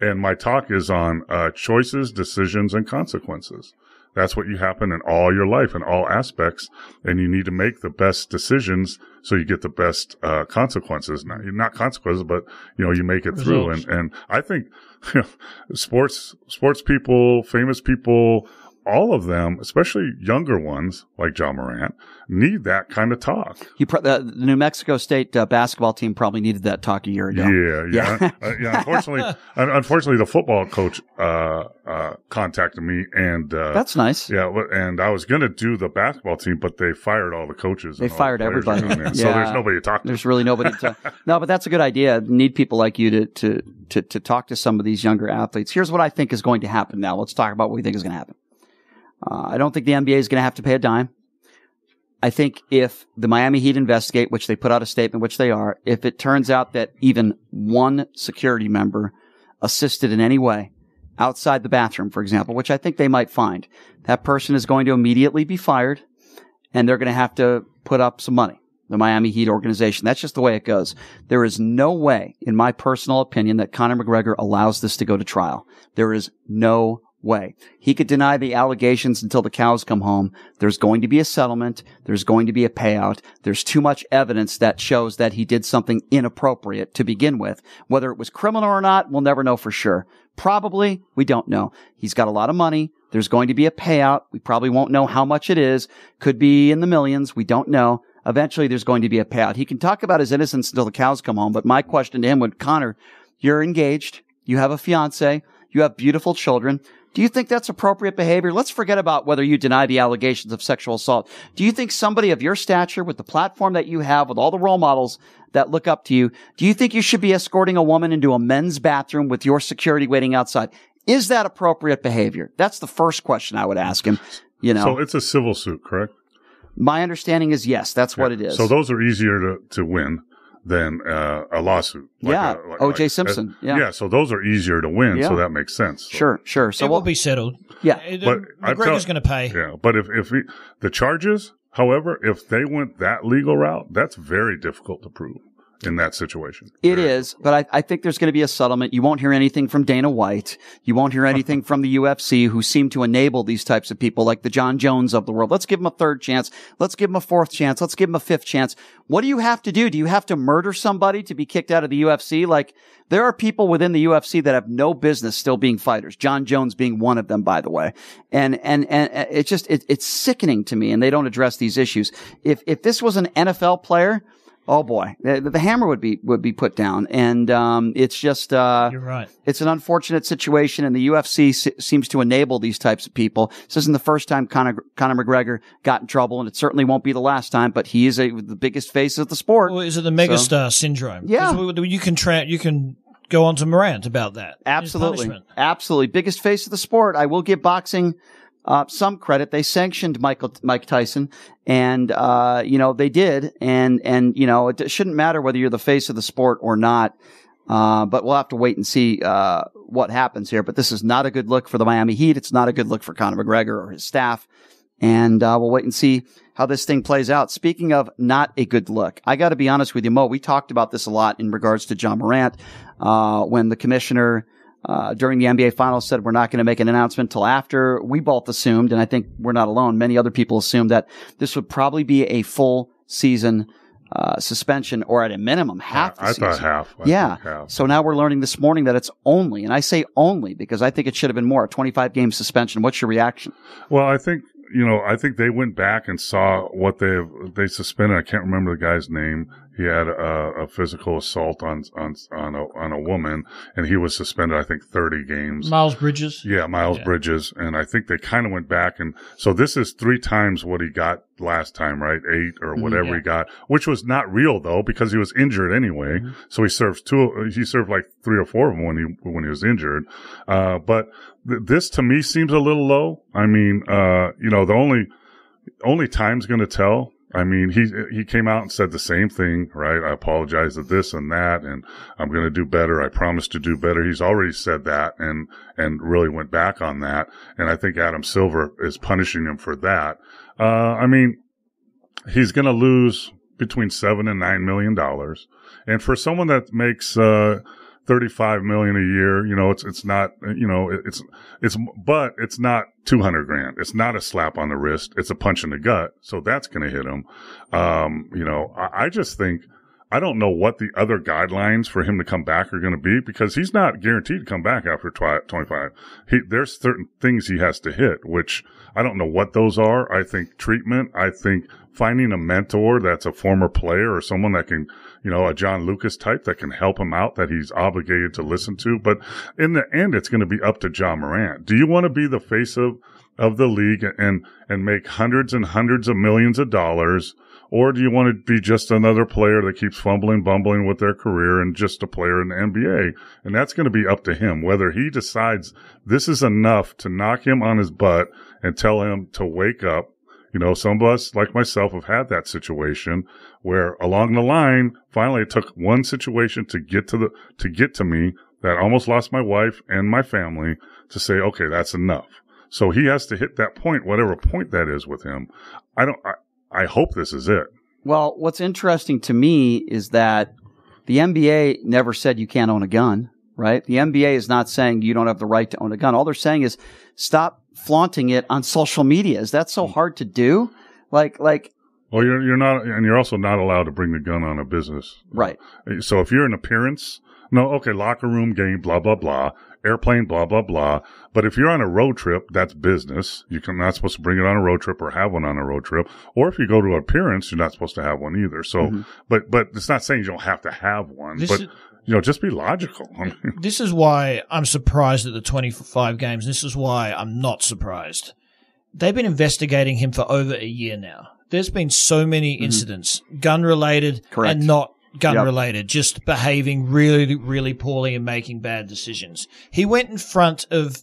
And my talk is on, uh, choices, decisions, and consequences. That's what you happen in all your life in all aspects. And you need to make the best decisions so you get the best, uh, consequences. Not, not consequences, but, you know, you make it through. And, and I think sports, sports people, famous people, all of them, especially younger ones like Ja Morant, need that kind of talk. You pro- the, New Mexico State uh, basketball team probably needed that talk a year ago. Yeah, yeah, Yeah. Uh, yeah. Unfortunately, unfortunately, the football coach uh, uh, contacted me, and uh, That's nice. Yeah, and I was going to do the basketball team, but they fired all the coaches. They fired the everybody. doing. So there's nobody to talk to. There's really nobody to. no, but that's a good idea. Need people like you to, to to to talk to some of these younger athletes. Here's what I think is going to happen. Now, let's talk about what we think is going to happen. Uh, I don't think the NBA is going to have to pay a dime. I think if the Miami Heat investigate, which they put out a statement, which they are, if it turns out that even one security member assisted in any way outside the bathroom, for example, which I think they might find, that person is going to immediately be fired and they're going to have to put up some money. The Miami Heat organization. That's just the way it goes. There is no way, in my personal opinion, that Conor McGregor allows this to go to trial. There is no way. He could deny the allegations until the cows come home. There's going to be a settlement. There's going to be a payout. There's too much evidence that shows that he did something inappropriate to begin with. Whether it was criminal or not, we'll never know for sure. Probably, we don't know. He's got a lot of money. There's going to be a payout. We probably won't know how much it is. Could be in the millions. We don't know. Eventually, there's going to be a payout. He can talk about his innocence until the cows come home. But my question to him would, Connor, you're engaged. You have a fiance. You have beautiful children. Do you think that's appropriate behavior? Let's forget about whether you deny the allegations of sexual assault. Do you think somebody of your stature with the platform that you have, with all the role models that look up to you, do you think you should be escorting a woman into a men's bathroom with your security waiting outside? Is that appropriate behavior? That's the first question I would ask him. You know, So it's a civil suit, correct? my understanding is yes, that's what it is. So those are easier to, to win than uh, a lawsuit. Yeah, a- like- O.J. like- Simpson, uh, yeah. yeah. So those are easier to win. Yeah. So that makes sense. So- Sure, sure. So it will be settled. Yeah, Uh, But McGregor's going to pay. Yeah, but if if he, the charges, however, if they went that legal route, that's very difficult to prove in that situation. It is, but I, I think there's going to be a settlement. You won't hear anything from Dana White. You won't hear anything from the UFC who seem to enable these types of people like the Jon Jones of the world. Let's give them a third chance. Let's give them a fourth chance. Let's give them a fifth chance. What do you have to do? Do you have to murder somebody to be kicked out of the UFC? Like there are people within the UFC that have no business still being fighters. Jon Jones being one of them, by the way. And, and, and it's just, it, it's sickening to me and they don't address these issues. If, if this was an NFL player, Oh boy, the, the hammer would be would be put down, and um, it's just uh, You're right. It's an unfortunate situation, and the UFC se- seems to enable these types of people. This isn't the first time Conor, Conor McGregor got in trouble, and it certainly won't be the last time. But he is a, the biggest face of the sport. Well, is it the So- megastar syndrome? Yeah. you can tra- you can go on to Morant about that. Absolutely. Absolutely. Biggest face of the sport. I will give boxing uh, some credit. They sanctioned Michael Mike Tyson, and uh, you know they did, and and you know it shouldn't matter whether you're the face of the sport or not. Uh, but we'll have to wait and see uh, what happens here. But this is not a good look for the Miami Heat. It's not a good look for Conor McGregor or his staff. And uh, we'll wait and see how this thing plays out. Speaking of not a good look, I got to be honest with you, Mo. We talked about this a lot in regards to Ja Morant uh, when the commissioner uh, during the NBA Finals said we're not going to make an announcement till after. We both assumed, and I think we're not alone. Many other people assumed that this would probably be a full season uh, suspension, or at a minimum half. I season. thought half. I yeah. half. So now we're learning this morning that it's only, and I say only because I think it should have been more, a 25 game suspension. What's your reaction? Well, I think you know. I think they went back and saw what they they suspended. I can't remember the guy's name. He had a, a physical assault on on on a, on a woman, and he was suspended. I think thirty games. Miles Bridges. Yeah, Miles Yeah. Bridges, and I think they kind of went back and so this is three times what he got last time, right? Eight or Mhm. whatever Yeah. he got, which was not real though because he was injured anyway. So he serves two. He served like three or four of them when he when he was injured. Uh, but th- this to me seems a little low. I mean, uh, you know, the only only time's going to tell. I mean, he he came out and said the same thing, right? I apologize for this and that, and I'm going to do better. I promise to do better. He's already said that, and and really went back on that. And I think Adam Silver is punishing him for that. Uh, I mean, he's going to lose between seven and nine million dollars, and for someone that makes uh, 35 million a year, you know, it's, it's not, you know, it's, it's, but it's not 200 grand. It's not a slap on the wrist. It's a punch in the gut. So that's going to hit him. Um, you know, I, I just think, I don't know what the other guidelines for him to come back are going to be because he's not guaranteed to come back after twi- 25. He, there's certain things he has to hit, which I don't know what those are. I think treatment. I think finding a mentor that's a former player or someone that can, you know, a John Lucas type that can help him out that he's obligated to listen to. But in the end, it's going to be up to Ja Morant. Do you want to be the face of, of the league and, and make hundreds and hundreds of millions of dollars? Or do you want to be just another player that keeps fumbling, bumbling with their career and just a player in the NBA? And that's going to be up to him, whether he decides this is enough to knock him on his butt and tell him to wake up. You know, some of us, like myself, have had that situation where along the line, finally it took one situation to get to the, to get to me that almost lost my wife and my family to say, okay, that's enough. So he has to hit that point, whatever point that is with him. I don't, I, I hope this is it. Well, what's interesting to me is that the NBA never said you can't own a gun. right? The NBA is not saying you don't have the right to own a gun. All they're saying is stop flaunting it on social media. Is that so hard to do? Like, like, Well, you're you're not, and you're also not allowed to bring the gun on a business. Right. So if you're an appearance, no, okay, locker room game, blah blah blah, airplane, blah blah blah. But if you're on a road trip, that's business. You can not supposed to bring it on a road trip or have one on a road trip. Or if you go to an appearance, you're not supposed to have one either. So, Mhm. but but it's not saying you don't have to have one. This but is- you know, just be logical. This is why I'm surprised at the 25 games. This is why I'm not surprised. They've been investigating him for over a year now. There's been so many mm-hmm. incidents, gun related Correct. and not gun Yep. related, just behaving really, really poorly and making bad decisions. He went in front of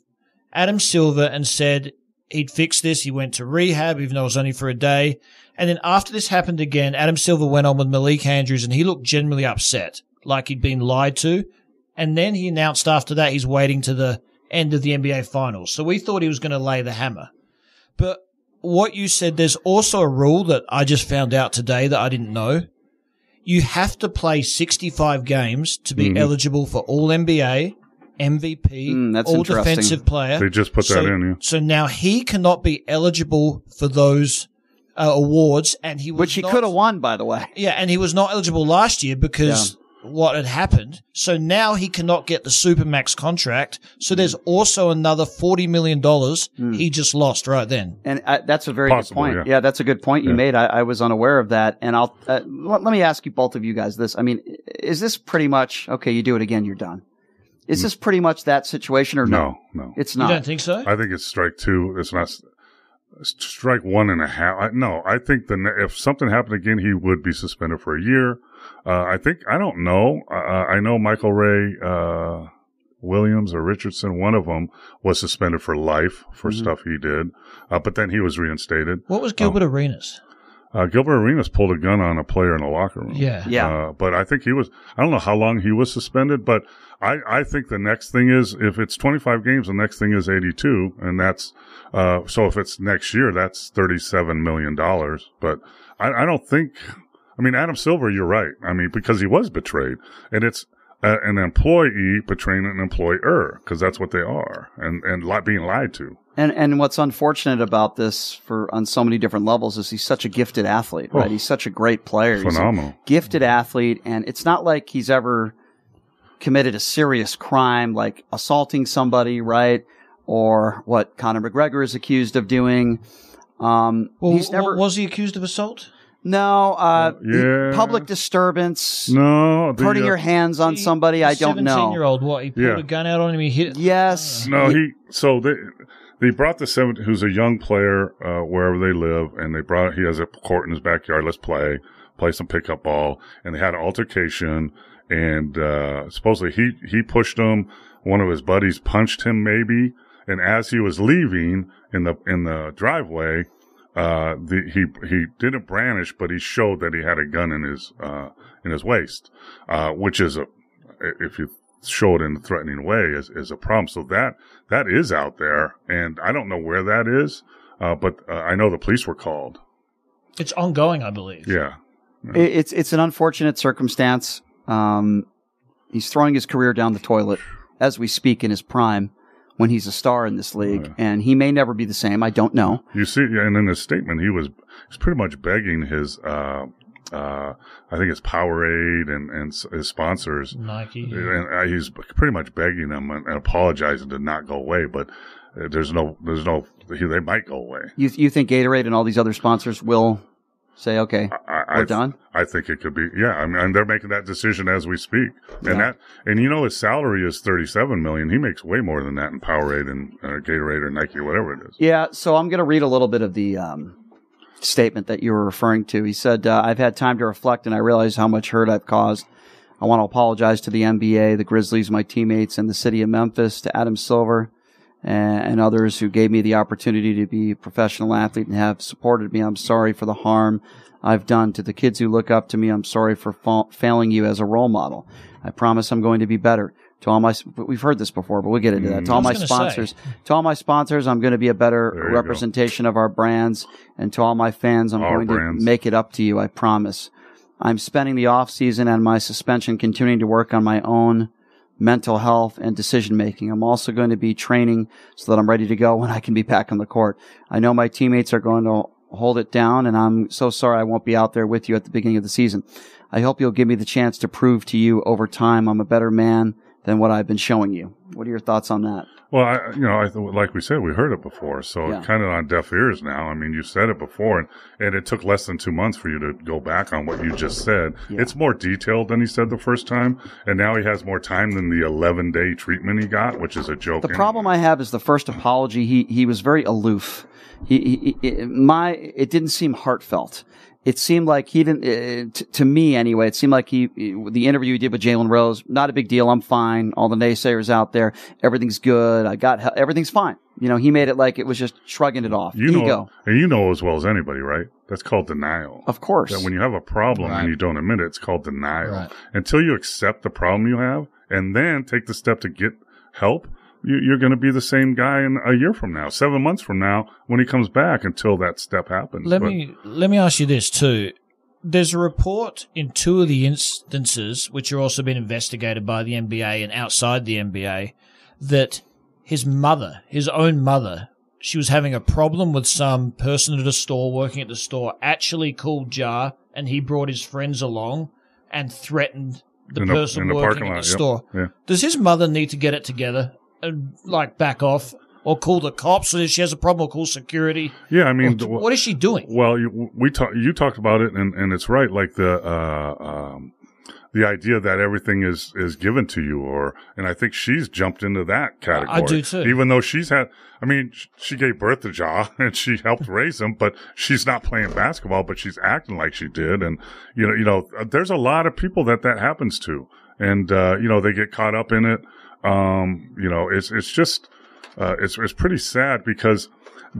Adam Silver and said he'd fix this. He went to rehab, even though it was only for a day. And then after this happened again, Adam Silver went on with Malika Andrews and he looked genuinely upset, like he'd been lied to. And then he announced after that he's waiting to the end of the NBA finals. So we thought he was going to lay the hammer. But what you said, there's also a rule that I just found out today that I didn't know. You have to play 65 games to be Mhm. eligible for all NBA, MVP, Mm, all defensive player. They just put that So- in, yeah. So now he cannot be eligible for those uh, awards, and he was which he could have won, by the way. yeah, and he was not eligible last year because what had happened. So now he cannot get the supermax contract. So there's also another forty million dollars he just lost right then. And uh, that's a very Possible, good point. yeah. Yeah. that's a good point you Yeah. made. I, I was unaware of that. And I'll uh, let, let me ask you both of you guys this. I mean, is this pretty much okay? You do it again, you're done. Is this pretty much that situation or no? No, no. It's not. You don't think so? I think it's strike two. It's not s- strike one and a half. I, no, I think the if something happened again, he would be suspended for a year. Uh, I think I don't know. Uh, I know Michael Ray uh, Williams or Richardson. One of them was suspended for life for Mhm. stuff he did, uh, but then he was reinstated. What was Gilbert Arenas? Uh, Gilbert Arenas pulled a gun on a player in the locker room. Yeah. Yeah. Uh, but I think he was, I don't know how long he was suspended, but I, I think the next thing is, if it's 25 games, the next thing is 82. And that's, uh, so if it's next year, that's $37 million. But I, I don't think, I mean, Adam Silver, you're right. I mean, because he was betrayed and it's, a, an employee betraying an employer because that's what they are and, and li- being lied to. And and what's unfortunate about this for on so many different levels is he's such a gifted athlete, right? Oh. he's such a great player. He's a Phenomenal. gifted athlete, and it's not like he's ever committed a serious crime like assaulting somebody, right? Or what Conor McGregor is accused of doing. Um, Well, he's never was he accused of assault? No uh, yeah. public disturbance. No, the, putting uh, your hands on somebody. I don't know. Seventeen year old. What he pulled Yeah. a gun out on him. He hit. Yes. No, he. So they they brought the seven, who's a young player uh, wherever they live, and they brought. He has a court in his backyard. Let's play, play some pickup ball, and they had an altercation. And uh, supposedly he he pushed him. One of his buddies punched him, maybe. And as he was leaving in the in the driveway, uh, the, he he didn't brandish, but he showed that he had a gun in his uh, in his waist, uh, which is a if you show it in a threatening way is, is a problem. So that that is out there, and I don't know where that is, uh, but uh, I know the police were called. It's ongoing, I believe. Yeah, It- It's it's an unfortunate circumstance. Um, he's throwing his career down the toilet as we speak in his prime when he's a star in this league, and he may never be the same. I don't know. you see, and in his statement, he was he's pretty much begging his. Uh, uh, I think it's Powerade and, and his sponsors. Nike. And uh, he's pretty much begging them and, and apologizing to not go away, but uh, there's no, there's no, they might go away. You you think Gatorade and all these other sponsors will say, okay, I, we're I, done? I think it could be, yeah. I mean, and they're making that decision as we speak. Yeah. And that, and you know, his salary is 37 million. He makes way more than that in Powerade and uh, Gatorade or Nike whatever it is. Yeah, so I'm going to read a little bit of the um, statement that you were referring to. He said, uh, I've had time to reflect and I realize how much hurt I've caused. I want to apologize to the NBA, the Grizzlies, my teammates, and the city of Memphis, to Adam Silver and, and others who gave me the opportunity to be a professional athlete and have supported me. I'm sorry for the harm I've done to the kids who look up to me. I'm sorry for fa- failing you as a role model. I promise I'm going to be better. To all my, we've heard this before, but we'll get into that. To all my sponsors, say. to all my sponsors, I'm going to be a better There you go. representation of our brands. And to all my fans, I'm Our going brands. to make it up to you. I promise. I'm spending the off season and my suspension continuing to work on my own mental health, and decision making. I'm also going to be training so that I'm ready to go when I can be back on the court. I know my teammates are going to hold it down, and I'm so sorry I won't be out there with you at the beginning of the season. I hope you'll give me the chance to prove to you over time I'm a better man than what I've been showing you. What are your thoughts on that? Well, I, you know, I, th- like we said, we heard it before, so Yeah. it's kind of on deaf ears now. I mean, you said it before, and, and it took less than two months for you to go back on what you just said. It's more detailed than he said the first time, and now he has more time than the 11 day treatment he got, which is a joke. The problem I have is the first apology. He he was very aloof. He, he, he my it didn't seem heartfelt. It seemed like he didn't. Uh, t- to me, anyway, it seemed like he the interview he did with Jalen Rose. Not a big deal. I'm fine. All the naysayers out there, everything's good. I got hel- everything's fine. You know, he made it like it was just shrugging it off. You Ego. know, and you know as well as anybody, right? That's called denial. Of course. That when you have a problem Right. and you don't admit it, it's called denial. Right. Until you accept the problem you have and then take the step to get help, you, you're going to be the same guy in a year from now, seven months from now, when he comes back. Until that step happens. Let But- me let me ask you this too. There's a report in two of the instances, which are also being investigated by the NBA and outside the NBA, that his mother, his own mother, she was having a problem with some person at a store working at the store, actually called Jar, and he brought his friends along and threatened the In the- person in the working parking at the yep, store. yeah. Does his mother need to get it together and like back off? Or call the cops, or if she has a problem, or call security. Yeah, I mean, what is she doing? Well, you, we talk, you talked about it, and, and it's right. Like the uh, um, the idea that everything is is given to you, or and I think she's jumped into that category. I do too. Even though she's had, I mean, she gave birth to Ja and she helped raise him, but she's not playing basketball, but she's acting like she did, and you know, you know, there's a lot of people that that happens to, and uh, you know, they get caught up in it. Um, you know, it's it's just uh, it's it's pretty sad because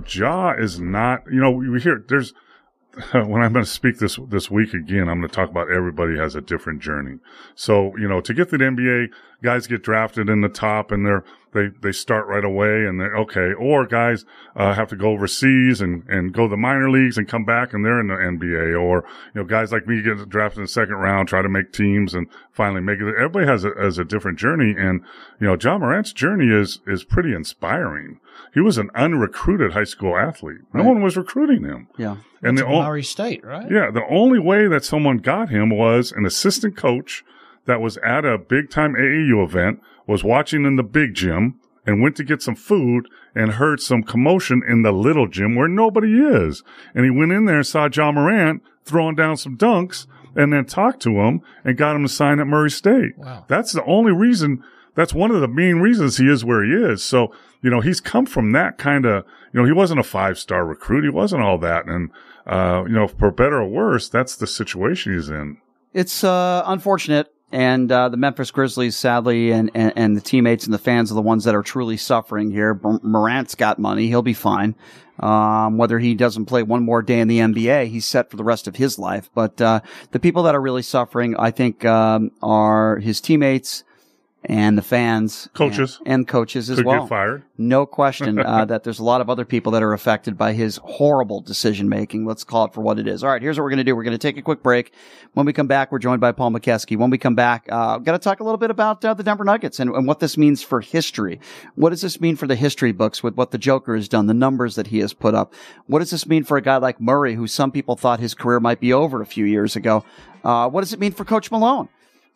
Ja is not. You know, we hear there's when I'm going to speak this this week again, I'm going to talk about everybody has a different journey. So you know, to get to the NBA, guys get drafted in the top, and they're they they start right away, and they're okay. Or guys uh, have to go overseas and and go to the minor leagues and come back, and they're in the NBA. Or you know, guys like me get drafted in the second round, try to make teams, and finally make it. Everybody has a has a different journey, and you know, Ja Morant's journey is is pretty inspiring. He was an unrecruited high school athlete. No Right. one was recruiting him. Yeah. And Went the to o- State, right? yeah, the only way that someone got him was an assistant coach that was at a big time AAU event, was watching in the big gym, and went to get some food and heard some commotion in the little gym where nobody is. And he went in there and saw Ja Morant throwing down some dunks and then talked to him and got him to sign at Murray State. Wow. That's the only reason. That's one of the main reasons he is where he is. So, you know, he's come from that kind of, you know, he wasn't a five star recruit. He wasn't all that. And, uh, you know, for better or worse, that's the situation he's in. It's uh, unfortunate, and uh, the Memphis Grizzlies, sadly, and, and and the teammates and the fans are the ones that are truly suffering here. Mor- Morant's got money; he'll be fine. Um, whether he doesn't play one more day in the NBA, he's set for the rest of his life. But uh, the people that are really suffering, I think, um, are his teammates and the fans, Coaches. and, and coaches as Could well. get fired. No question uh, that there's a lot of other people that are affected by his horrible decision making. Let's call it for what it is. All right, here's what we're going to do. We're going to take a quick break. When we come back, we're joined by Paul Mokeski. When we come back, uh, got to talk a little bit about uh, the Denver Nuggets and, and what this means for history. What does this mean for the history books with what the Joker has done, the numbers that he has put up? What does this mean for a guy like Murray, who some people thought his career might be over a few years ago? Uh, what does it mean for Coach Malone?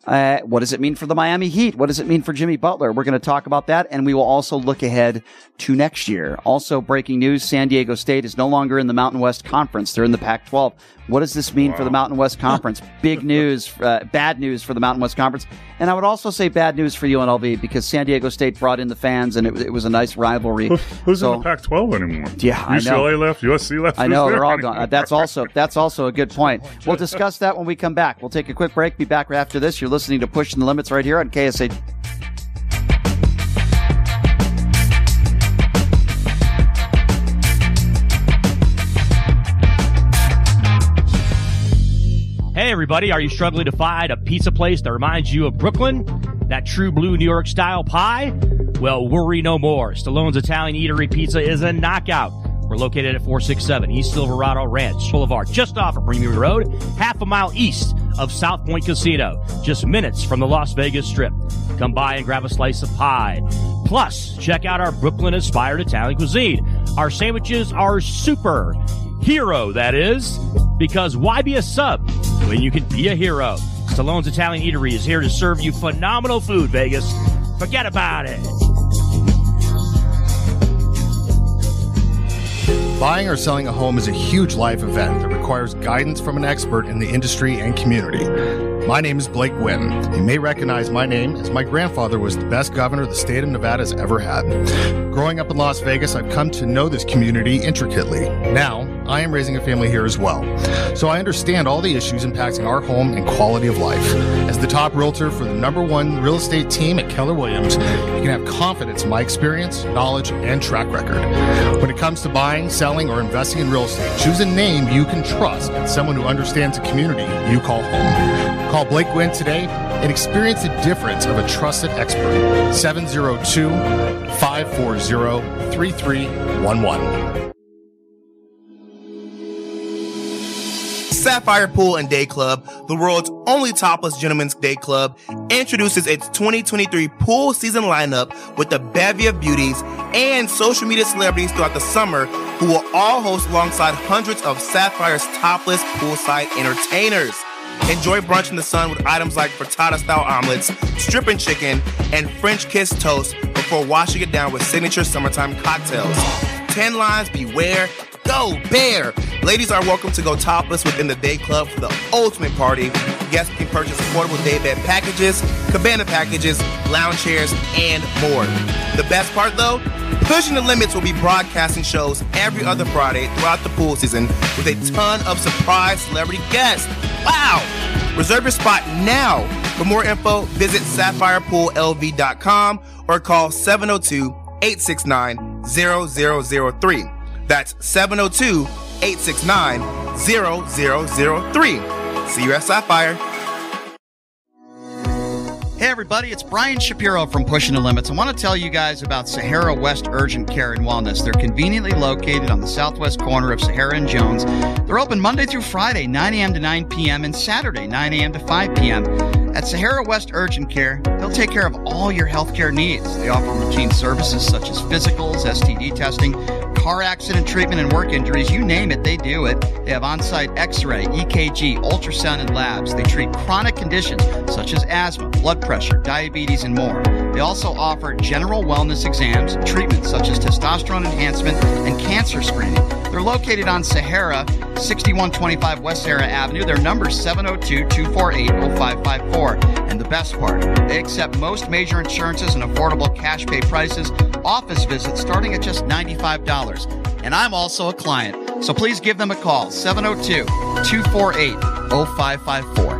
Uh, what does it mean for the Miami Heat? What does it mean for Jimmy Butler? We're going to talk about that, and we will also look ahead to next year. Also, breaking news: San Diego State is no longer in the Mountain West Conference; they're in the Pac-12. What does this mean for the Mountain West Conference? Big news, uh, bad news for the Mountain West Conference, and I would also say bad news for UNLV because San Diego State brought in the fans, and it, was- it was a nice rivalry. Who's So- in the Pac-12 anymore? Yeah, I know. UCLA left, USC left. I know they're all anymore? gone. Uh, That's also that's also a good point. We'll discuss that when we come back. We'll take a quick break. Be back after this. You're listening to Pushing the Limits right here on KSA. Everybody, are you struggling to find a pizza place that reminds you of Brooklyn? That true blue New York style pie? Well, worry no more. Stallone's Italian Eatery Pizza is a knockout. We're located at 467 East Silverado Ranch Boulevard, just off of Premium Road, half a mile east of South Point Casino, just minutes from the Las Vegas Strip. Come by and grab a slice of pie. Plus, check out our Brooklyn inspired Italian cuisine. Our sandwiches are super. Hero, that is. Because why be a sub when you can be a hero? Stallone's Italian Eatery is here to serve you phenomenal food, Vegas. Forget about it. Buying or selling a home is a huge life event that requires guidance from an expert in the industry and community. My name is Blake Guinn. You may recognize my name as my grandfather was the best governor the state of Nevada has ever had. Growing up in Las Vegas, I've come to know this community intricately. Now, I am raising a family here as well. So I understand all the issues impacting our home and quality of life. As the top realtor for the number one real estate team at Keller Williams, you can have confidence in my experience, knowledge, and track record. When it comes to buying, selling, or investing in real estate, choose a name you can trust and someone who understands the community you call home. Call Blake Guinn today and experience the difference of a trusted expert. 702 540 3311. Sapphire Pool and Day Club, the world's only topless gentlemen's day club, introduces its 2023 pool season lineup with a bevy of beauties and social media celebrities throughout the summer who will all host alongside hundreds of Sapphire's topless poolside entertainers. Enjoy brunch in the sun with items like frittata style omelets, stripping chicken, and French kiss toast before washing it down with signature summertime cocktails. 10 lines beware. Go bare! Ladies are welcome to go topless within the day club for the ultimate party. Guests can purchase affordable day bed packages, cabana packages, lounge chairs, and more. The best part though, Pushing the Limits will be broadcasting shows every other Friday throughout the pool season with a ton of surprise celebrity guests. Wow! Reserve your spot now. For more info, visit sapphirepoolLV.com or call 702 869 0003. That's 702 869 0003. See you at Sapphire. Hey, everybody, it's Brian Shapiro from Pushing the Limits. I want to tell you guys about Sahara West Urgent Care and Wellness. They're conveniently located on the southwest corner of Sahara and Jones. They're open Monday through Friday, 9 a.m. to 9 p.m., and Saturday, 9 a.m. to 5 p.m. At Sahara West Urgent Care, they'll take care of all your healthcare needs. They offer routine services such as physicals, STD testing, car accident treatment, and work injuries. You name it, they do it. They have on site x ray, EKG, ultrasound, and labs. They treat chronic conditions such as asthma, blood pressure, diabetes, and more. They also offer general wellness exams, treatments such as testosterone enhancement, and cancer screening. They're located on Sahara, 6125 West Sahara Avenue. Their number is 702 248 0554. And the best part, they accept most major insurances and affordable cash pay prices, office visits starting at just $95. And I'm also a client, so please give them a call 702 248 0554.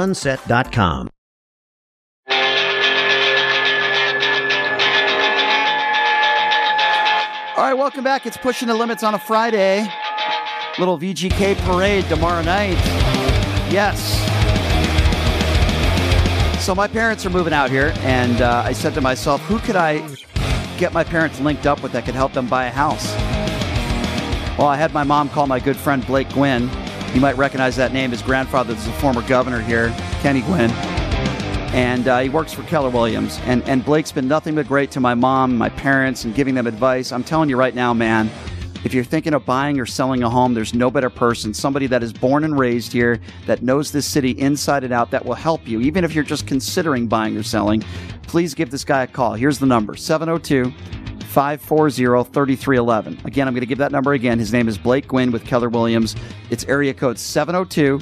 klondikesunset.com. All right, welcome back. It's Pushing the Limits on a Friday. Little VGK parade tomorrow night. Yes. So my parents are moving out here, and uh, I said to myself, who could I get my parents linked up with that could help them buy a house? Well, I had my mom call my good friend Blake Guinn. You might recognize that name. His grandfather is a former governor here, Kenny Guinn. And uh, he works for Keller Williams. And, and Blake's been nothing but great to my mom, my parents, and giving them advice. I'm telling you right now, man, If you're thinking of buying or selling a home, there's no better person, somebody that is born and raised here, that knows this city inside and out, that will help you. Even if you're just considering buying or selling, please give this guy a call. Here's the number 702 540 3311. Again, I'm going to give that number again. His name is Blake Guinn with Keller Williams. It's area code 702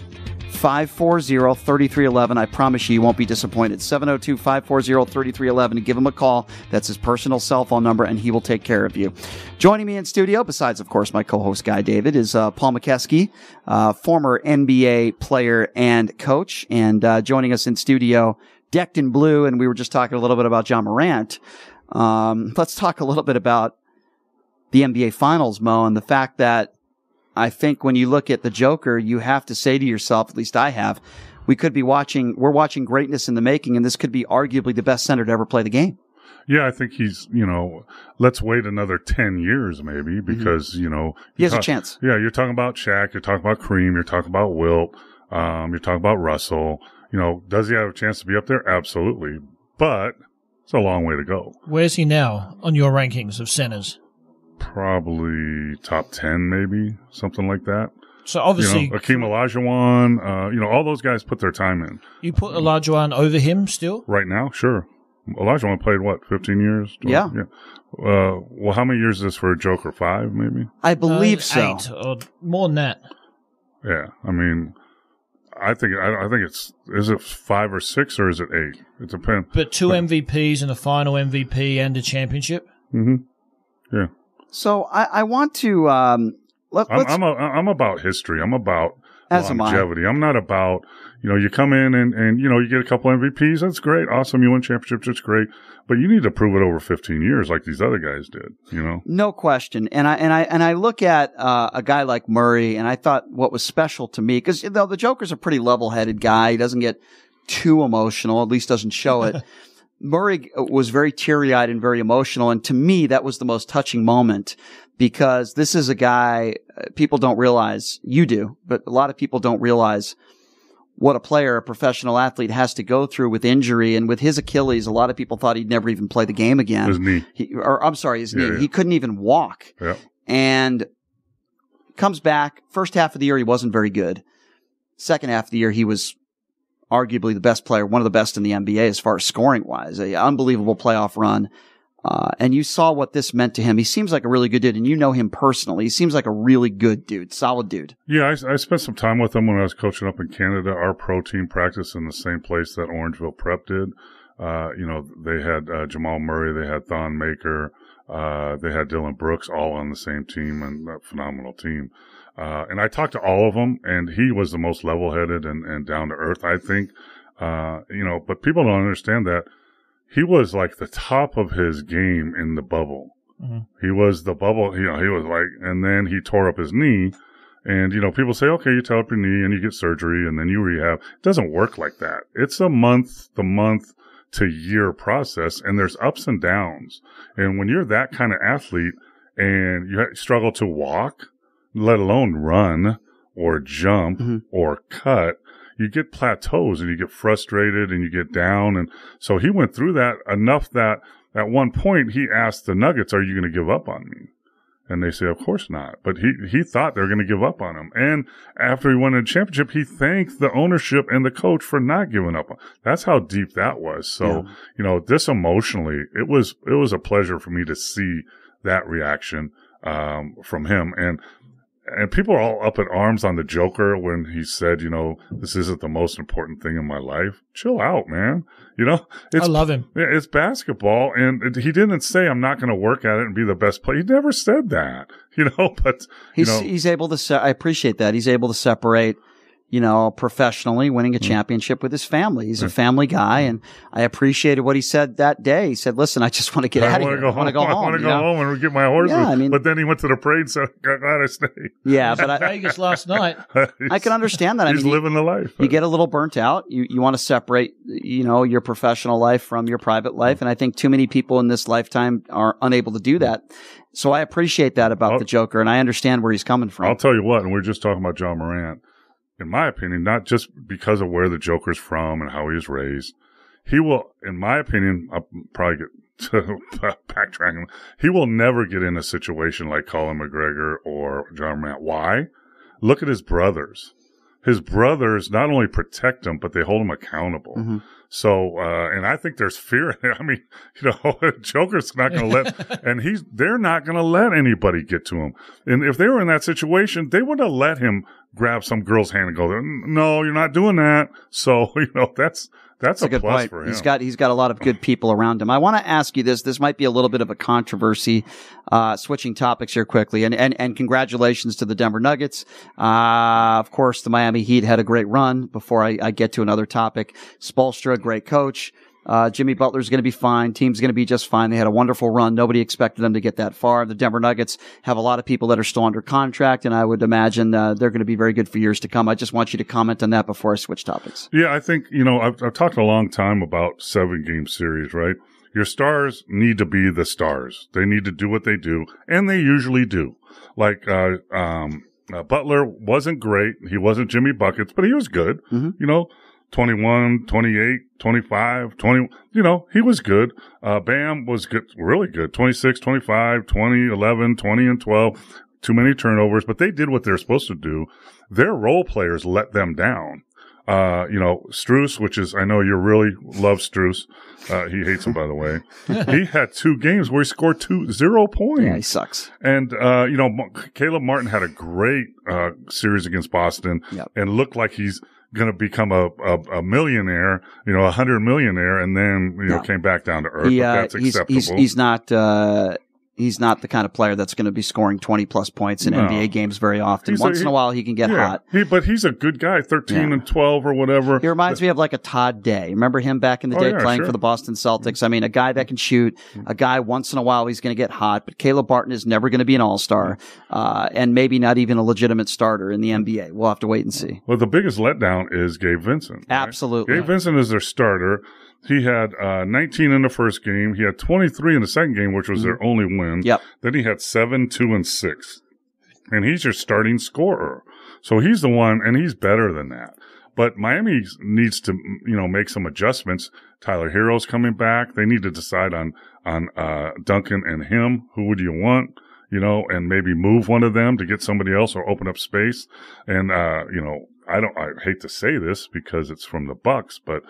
540 3311. I promise you, you won't be disappointed. 702 540 3311. Give him a call. That's his personal cell phone number, and he will take care of you. Joining me in studio, besides, of course, my co host, Guy David, is uh, Paul Mokeski, uh, former NBA player and coach. And uh, joining us in studio, decked in blue, and we were just talking a little bit about Ja Morant. Um, let's talk a little bit about the NBA Finals, Mo, and the fact that I think when you look at the Joker, you have to say to yourself, at least I have, we could be watching, we're watching greatness in the making, and this could be arguably the best center to ever play the game. Yeah, I think he's, you know, let's wait another 10 years maybe because, you know, Mm-hmm. He has a chance. Yeah, you're talking about Shaq, you're talking about Kareem, you're talking about Wilt, um, you're talking about Russell. You know, does he have a chance to be up there? Absolutely. But it's a long way to go. Where's he now on your rankings of centers? Probably top 10, maybe something like that. So obviously, you know, Akeem Olajuwon, uh, you know, all those guys put their time in. you put Olajuwon over him still. Right now, sure. Olajuwon played what, 15 years? Yeah. Yeah. Uh, well, how many years is this for a Joker? Five, maybe? I believe Uh, so. Eight or more than that. Yeah. I mean, I think, I, I think it's, is it five or six or is it eight? It depends. But two MVPs and a final MVP and a championship. hmm Yeah. So I, I want to, um, let, I'm, let's, I'm, a, I'm about history. I'm about As am I. longevity. I'm not about, you know, you come in and, and, you know, you get a couple MVPs. That's great. Awesome. You win championships. That's great. But you need to prove it over 15 years like these other guys did, you know? No question. And I and I and I look at uh, a guy like Murray, and I thought what was special to me because though the Joker's a pretty level-headed guy, he doesn't get too emotional. At least doesn't show it. Murray was very teary-eyed and very emotional, and to me, that was the most touching moment because this is a guy uh, people don't realize. You do, but a lot of people don't realize what a player, a professional athlete has to go through with injury. And with his Achilles, a lot of people thought he'd never even play the game again. His knee. He, or I'm sorry, his Yeah, knee. yeah. He couldn't even walk. Yeah. And comes back. First half of the year, he wasn't very good. Second half of the year, he was arguably the best player, one of the best in the NBA as far as scoring wise. A unbelievable playoff run. Uh, and you saw what this meant to him. He seems like a really good dude, and you know him personally. He seems like a really good dude, solid dude. Yeah, I, I spent some time with him when I was coaching up in Canada. Our pro team practiced in the same place that Orangeville Prep did. Uh, you know, they had uh, Jamal Murray, they had Thon Maker, uh, they had Dylan Brooks, all on the same team, and a phenomenal team. Uh, and I talked to all of them, and he was the most level-headed and, and down to earth, I think. Uh, you know, but people don't understand that he was like the top of his game in the bubble. Mm-hmm. He was the bubble, you know, he was like, and then he tore up his knee. And, you know, people say, okay, you tear up your knee and you get surgery and then you rehab. It doesn't work like that. It's a month, the month to year process and there's ups and downs. And when you're that kind of athlete and you struggle to walk, let alone run or jump mm-hmm. or cut, you get plateaus and you get frustrated and you get down. And so he went through that enough that at one point he asked the Nuggets, are you going to give up on me? And they say, of course not. But he, he thought they were going to give up on him. And after he won a championship, he thanked the ownership and the coach for not giving up. on That's how deep that was. So, Yeah. you know, this emotionally, it was, it was a pleasure for me to see that reaction, um, from him. And, and people are all up in arms on the Joker when he said, you know, this isn't the most important thing in my life. Chill out, man. You know, it's, I love him. Yeah, it's basketball, and it- he didn't say I'm not going to work at it and be the best player. He never said that, you know. But you He's know, he's able to. Se- I appreciate that. He's able to separate, you know, professionally winning Mm. a championship with his family. He's a family mm. guy, and I appreciated what he said that day. He said, "Listen, I just want to get I out of here. go I want to go home." I want to go know? home and get my horses. Yeah, I mean- but then he went to the parade, So said, "God, glad I stayed." Yeah, but I, Vegas last night. I can understand that. I He's mean, you- living the life. You get a little burnt out. You you want to separate, you know, your professional life from your private mm. life, and I think too many people in this lifetime are unable to do mm. that. So I appreciate that about the Joker, and I understand where he's coming from. I'll tell you what, and we're just talking about Ja Morant. In my opinion, not just because of where the Joker's from and how he was raised, he will, in my opinion, I'll probably get to he will never get in a situation like Conor McGregor or Ja Morant. Why? Look at his brothers. His brothers not only protect him, but they hold him accountable. Mm-hmm. So, uh, and I think there's fear. I mean, you know, Joker's not going to let, and he's, they're not going to let anybody get to him. And if they were in that situation, they would have let him grab some girl's hand and go, no, you're not doing that. So, you know, that's, that's, That's a, good plus point. for him. He's got he's got a lot of good people around him. I want to ask you this. This might be a little bit of a controversy. Uh, switching topics here quickly, and and and congratulations to the Denver Nuggets. Uh, of course, the Miami Heat had a great run. Before I, I get to another topic, Spoelstra, great coach. Uh, Jimmy Butler's going to be fine. Team's going to be just fine. They had a wonderful run. Nobody expected them to get that far. The Denver Nuggets have a lot of people that are still under contract, and I would imagine uh, they're going to be very good for years to come. I just want you to comment on that before I switch topics. Yeah, I think, you know, I've, I've talked a long time about seven game series, right? Your stars need to be the stars. They need to do what they do, and they usually do. Like, uh, um, uh, Butler wasn't great. He wasn't Jimmy Buckets, but he was good. Mm-hmm. You know, 21, 28, 25, 20, you know, he was good. Uh, Bam was good, really good. 26, 25, 20, 11, 20, and 12. Too many turnovers, but they did what they're supposed to do. Their role players let them down. Uh, you know, Strus, which is, I know you really love Strus. Uh, he hates him, by the way. he had two games where he scored two, zero points. Yeah, he sucks. And, uh, you know, M- Caleb Martin had a great, uh, series against Boston and looked like he's going to become a, a, a millionaire, you know, a hundred millionaire, and then, you know, No. came back down to earth. He, but uh, that's he's, he's, he's not, uh, he's not the kind of player that's going to be scoring 20 plus points in No. NBA games very often. He's a- Once in a while, he can get yeah, hot. He, but he's a good guy, 13 Yeah. and 12 or whatever. He reminds me of like a Todd Day. Remember him back in the Oh, day yeah, playing sure. for the Boston Celtics? I mean, a guy that can shoot, a guy once in a while he's going to get hot, but Caleb Martin is never going to be an all star, uh, and maybe not even a legitimate starter in the NBA. We'll have to wait and see. Well, the biggest letdown is Gabe Vincent. right? Absolutely. Gabe Vincent is their starter. He had uh, 19 in the first game. He had 23 in the second game, which was their only win. Mm-hmm. Yep. Then he had 7, 2, and 6. And he's your starting scorer. So he's the one, and he's better than that. But Miami needs to, you know, make some adjustments. Tyler Herro's coming back. They need to decide on, on, uh, Duncan and him. Who would you want? You know, and maybe move one of them to get somebody else or open up space. And, uh, you know, I don't, I hate to say this because it's from the Bucks, but,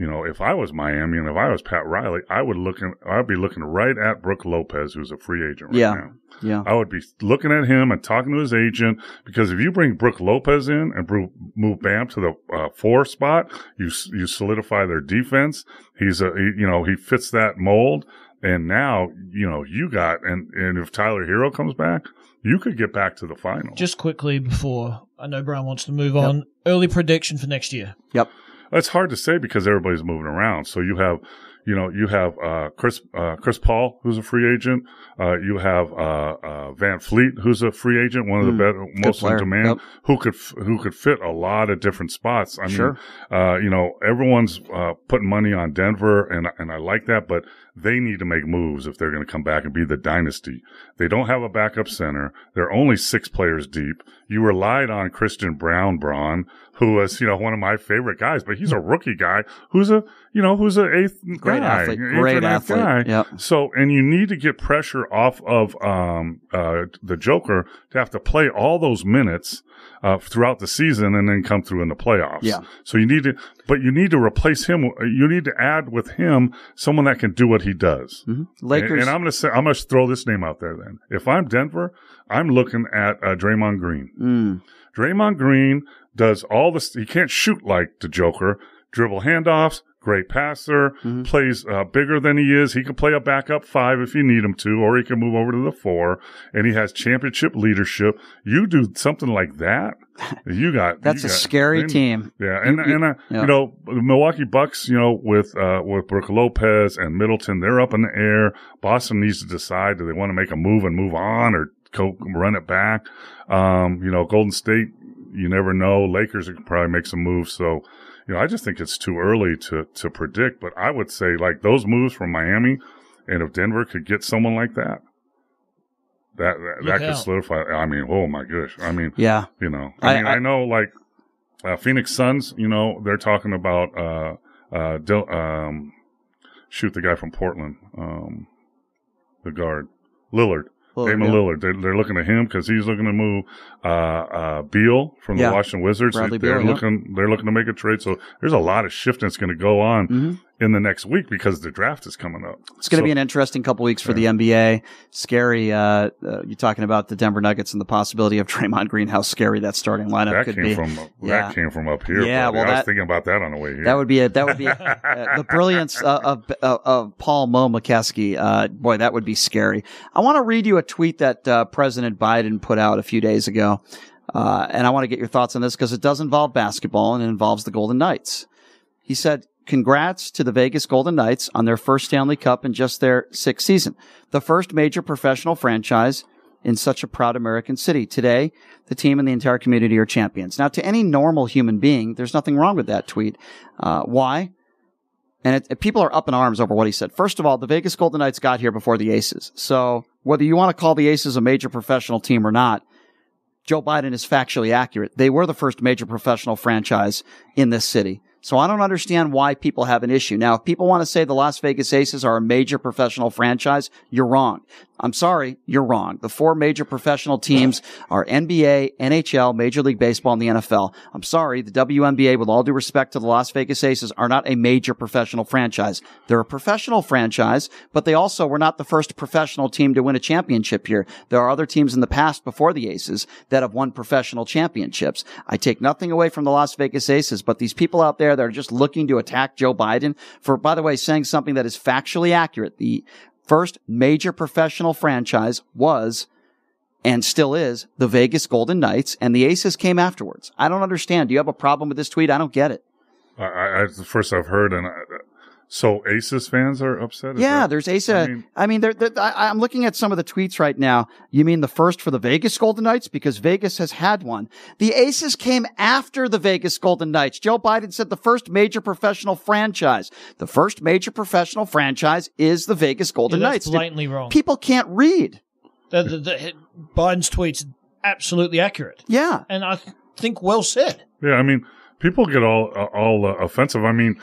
you know, if I was Miami and if I was Pat Riley, I would look, I'd be looking right at Brook Lopez, who's a free agent right yeah. now. Yeah. I would be looking at him and talking to his agent because if you bring Brook Lopez in and bro- move Bam to the uh, four spot, you you solidify their defense. He's a he, you know he fits that mold, and now you know you got and and if Tyler Herro comes back, you could get back to the final. Just quickly before I know Brown wants to move on, early prediction for next year. Yep. It's hard to say because everybody's moving around. So you have, you know, you have uh, Chris uh, Chris Paul, who's a free agent. Uh, you have uh, uh, VanVleet, who's a free agent, one of the Mm, better, most in demand, Yep. who could f- who could fit a lot of different spots. I Sure. mean, uh, you know, everyone's uh, putting money on Denver, and and I like that, but they need to make moves if they're going to come back and be the dynasty. They don't have a backup center. They're only six players deep. You relied on Christian Brown, Braun, who was, you know, one of my favorite guys, but he's a rookie guy who's a, you know, who's a eighth Great guy, athlete. eighth Great athlete. guy. Yep. So, and you need to get pressure off of, um, uh, the Joker to have to play all those minutes, uh, throughout the season and then come through in the playoffs. Yeah. So you need to, but you need to replace him. You need to add with him someone that can do what he does. Mm-hmm. Lakers- And, and I'm going to say, I'm going to throw this name out there then. If I'm Denver, I'm looking at uh, Draymond Green. Mm. Draymond Green does all this. He can't shoot like the Joker. Dribble handoffs, great passer, Mm-hmm. plays uh, bigger than he is. He can play a backup five if you need him to, or he can move over to the four. And he has championship leadership. You do something like that, you got That's you a got- scary team. Yeah, and You- you- and uh, yeah. you know the Milwaukee Bucks, you know with uh, with Brook Lopez and Middleton, they're up in the air. Boston needs to decide do they want to make a move and move on or go run it back. Um, you know, Golden State, you never know. Lakers could probably make some moves. So, you know, I just think it's too early to to predict. But I would say like those moves from Miami, and if Denver could get someone like that. That that, that could solidify. I mean, oh my gosh! I mean, Yeah. you know, I, I- mean, I, I- know like uh, Phoenix Suns. You know, they're talking about uh, uh, Dil- um, shoot the guy from Portland, um, the guard Lillard. Lillard, Damon yeah. Lillard. They're, they're looking at him because he's looking to move uh, uh, Beal from the Yeah. Washington Wizards. Bradley they're Beal, looking. They're looking to make a trade. So there's a lot of shifting that's going to go on Mhm. In the next week because the draft is coming up. It's going to So- be an interesting couple weeks for the NBA. Scary. Uh, uh, you're talking about the Denver Nuggets and the possibility of Draymond Green. How scary that starting lineup that could came be. from Yeah. that came from up here. Yeah, well, I was thinking about that on the way here. That would be a, that would be uh, the brilliance uh, of, of of Paul Mo Mokeski. Uh, boy, that would be scary. I want to read you a tweet that uh, President Biden put out a few days ago, uh, and I want to get your thoughts on this because it does involve basketball and it involves the Golden Knights. He said, "Congrats to the Vegas Golden Knights on their first Stanley Cup in just their sixth season, the first major professional franchise." In such a proud American city. Today, the team and the entire community are champions. Now, to any normal human being, there's nothing wrong with that tweet. Uh, why? And it, it- people are up in arms over what he said. First of all, the Vegas Golden Knights got here before the Aces. So whether you want to call the Aces a major professional team or not, Joe Biden is factually accurate. They were the first major professional franchise in this city. So I don't understand why people have an issue. Now, if people want to say the Las Vegas Aces are a major professional franchise, you're wrong. I'm sorry, you're wrong. The four major professional teams are NBA, NHL, Major League Baseball, and the NFL. I'm sorry, the WNBA, with all due respect to the Las Vegas Aces, are not a major professional franchise. They're a professional franchise, but they also were not the first professional team to win a championship here. There are other teams in the past before the Aces that have won professional championships. I take nothing away from the Las Vegas Aces, but these people out there that are just looking to attack Joe Biden for, by the way, saying something that is factually accurate. The first major professional franchise was and still is the Vegas Golden Knights, and the Aces came afterwards. I don't understand. Do you have a problem with this tweet? I don't get it. I, I, it's the first I've heard, and I, so Aces fans are upset. Is yeah, that- there's Ace. I mean, I mean they're, they're, I, I'm looking at some of the tweets right now. You mean the first for the Vegas Golden Knights? Because Vegas has had one. The Aces came after the Vegas Golden Knights. Joe Biden said the first major professional franchise. The first major professional franchise is the Vegas Golden Yeah, Knights. that's blatantly wrong. People can't read. The, the, the, Biden's tweet's absolutely accurate. Yeah. And I th- think well said. Yeah, I mean, people get all uh, all uh, offensive. I mean,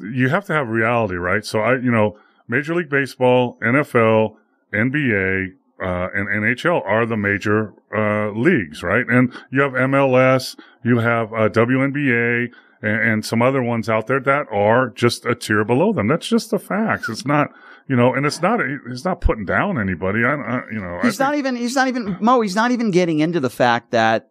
you have to have reality, right? So I, you know, Major League Baseball, NFL, NBA, uh, and NHL are the major uh, leagues, right? And you have MLS, you have uh, WNBA, and, and some other ones out there that are just a tier below them. That's just the facts. It's not, you know, and it's not. It's not putting down anybody. I, I you know, He's not even, he's not even, Mo, he's not even getting into the fact that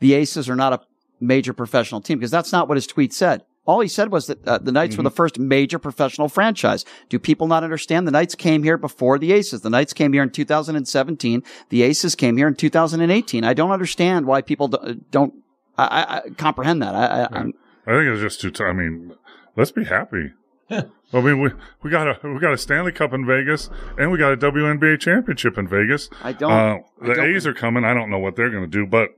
the Aces are not a major professional team because that's not what his tweet said. All he said was that uh, the Knights were the first major professional franchise. Do people not understand? The Knights came here before the Aces. The Knights came here in 2017. The Aces came here in 2018. I don't understand why people do, don't I, I, I comprehend that. I, I, I'm, I think it's just too. T- I mean, let's be happy. I mean, we we got a we got a Stanley Cup in Vegas, and we got a WNBA championship in Vegas. I don't- Uh, I the don't- A's are coming. I don't know what they're going to do, but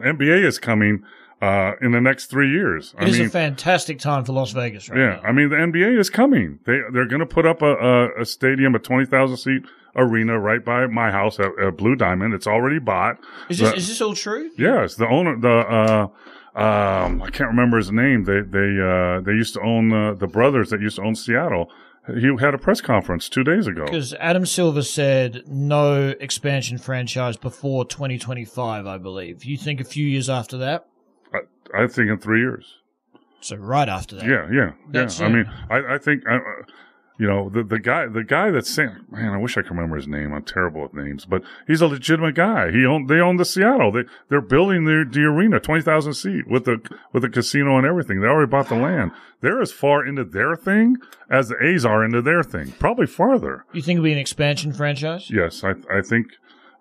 NBA is coming uh, in the next three years. It I is mean, a fantastic time for Las Vegas right yeah, I mean the NBA is coming. They they're going to put up a, a, a stadium, a twenty thousand seat arena right by my house at, at Blue Diamond. It's already bought. Is this, The- is this all true? Yes, the owner, the uh, um, I can't remember his name. They they uh, they used to own uh, the brothers that used to own Seattle. He had a press conference two days ago. Because Adam Silver said no expansion franchise before 2025, I believe. You think a few years after that? I, I think in three years. So right after that. Yeah, yeah, That's yeah. I mean, I, I think, uh, you know, the the guy, the guy that's saying, man, I wish I could remember his name. I'm terrible with names, but he's a legitimate guy. He owned, they own the Seattle. They they're building the the arena, twenty thousand seat with the with the casino and everything. They already bought the land. They're as far into their thing as the A's are into their thing. Probably farther. You think it'll be an expansion franchise? Yes, I I think,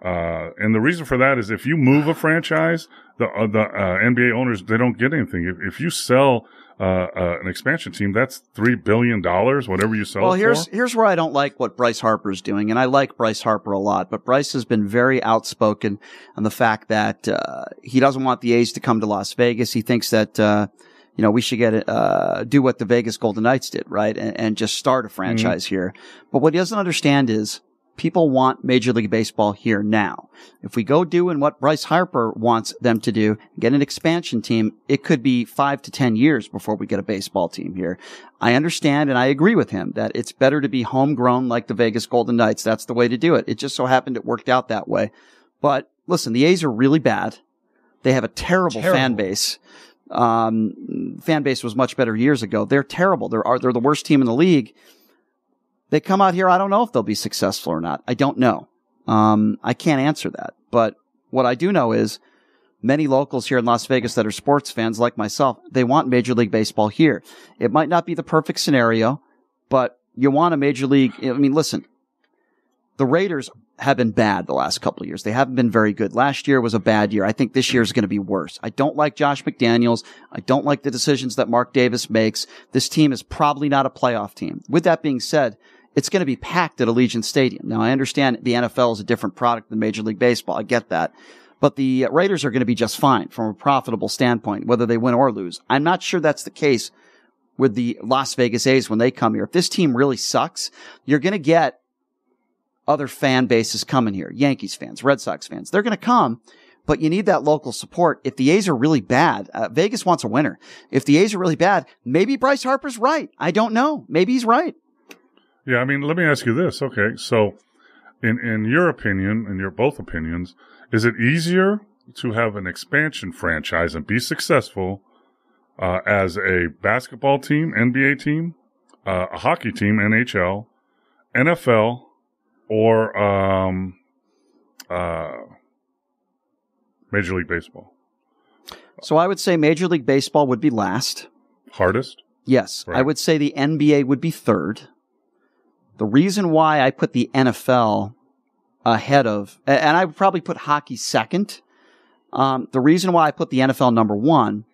uh, and the reason for that is if you move a franchise, the uh, the uh, NBA owners they don't get anything. If if you sell uh, uh, an expansion team, that's three billion dollars, whatever you sell well, it here's for. here's where I don't like what Bryce Harper's doing, and I like Bryce Harper a lot, but Bryce has been very outspoken on the fact that uh, he doesn't want the A's to come to Las Vegas. He thinks that uh, you know we should get uh, do what the Vegas Golden Knights did, right, and, and just start a franchise here. But what he doesn't understand is people want Major League Baseball here now. If we go doing what Bryce Harper wants them to do, get an expansion team, it could be five to 10 years before we get a baseball team here. I understand and I agree with him that it's better to be homegrown like the Vegas Golden Knights. That's the way to do it. It just so happened it worked out that way. But listen, the A's are really bad. They have a terrible, Terrible. fan base. Um, fan base was much better years ago. They're terrible. They're, are, they're the worst team in the league. They come out here. I don't know if they'll be successful or not. I don't know. Um, I can't answer that. But what I do know is many locals here in Las Vegas that are sports fans like myself, they want Major League Baseball here. It might not be the perfect scenario, but you want a Major League. I mean, listen, the Raiders have been bad the last couple of years. They haven't been very good. Last year was a bad year. I think this year is going to be worse. I don't like Josh McDaniels. I don't like the decisions that Mark Davis makes. This team is probably not a playoff team. With that being said, it's going to be packed at Allegiant Stadium. Now, I understand the NFL is a different product than Major League Baseball. I get that. But the Raiders are going to be just fine from a profitable standpoint, whether they win or lose. I'm not sure that's the case with the Las Vegas A's when they come here. If this team really sucks, you're going to get other fan bases coming here. Yankees fans, Red Sox fans. They're going to come, but you need that local support. If the A's are really bad, uh, Vegas wants a winner. If the A's are really bad, maybe Bryce Harper's right. I don't know. Maybe he's right. Yeah, I mean, let me ask you this. Okay, so in in your opinion, in your both opinions, is it easier to have an expansion franchise and be successful uh, as a basketball team, NBA team, uh, a hockey team, NHL, NFL, or um, uh, Major League Baseball? So I would say Major League Baseball would be last. Hardest? Yes. I would say the NBA would be third. The reason why I put the NFL ahead of, and I would probably put hockey second. Um, the reason why I put the NFL number one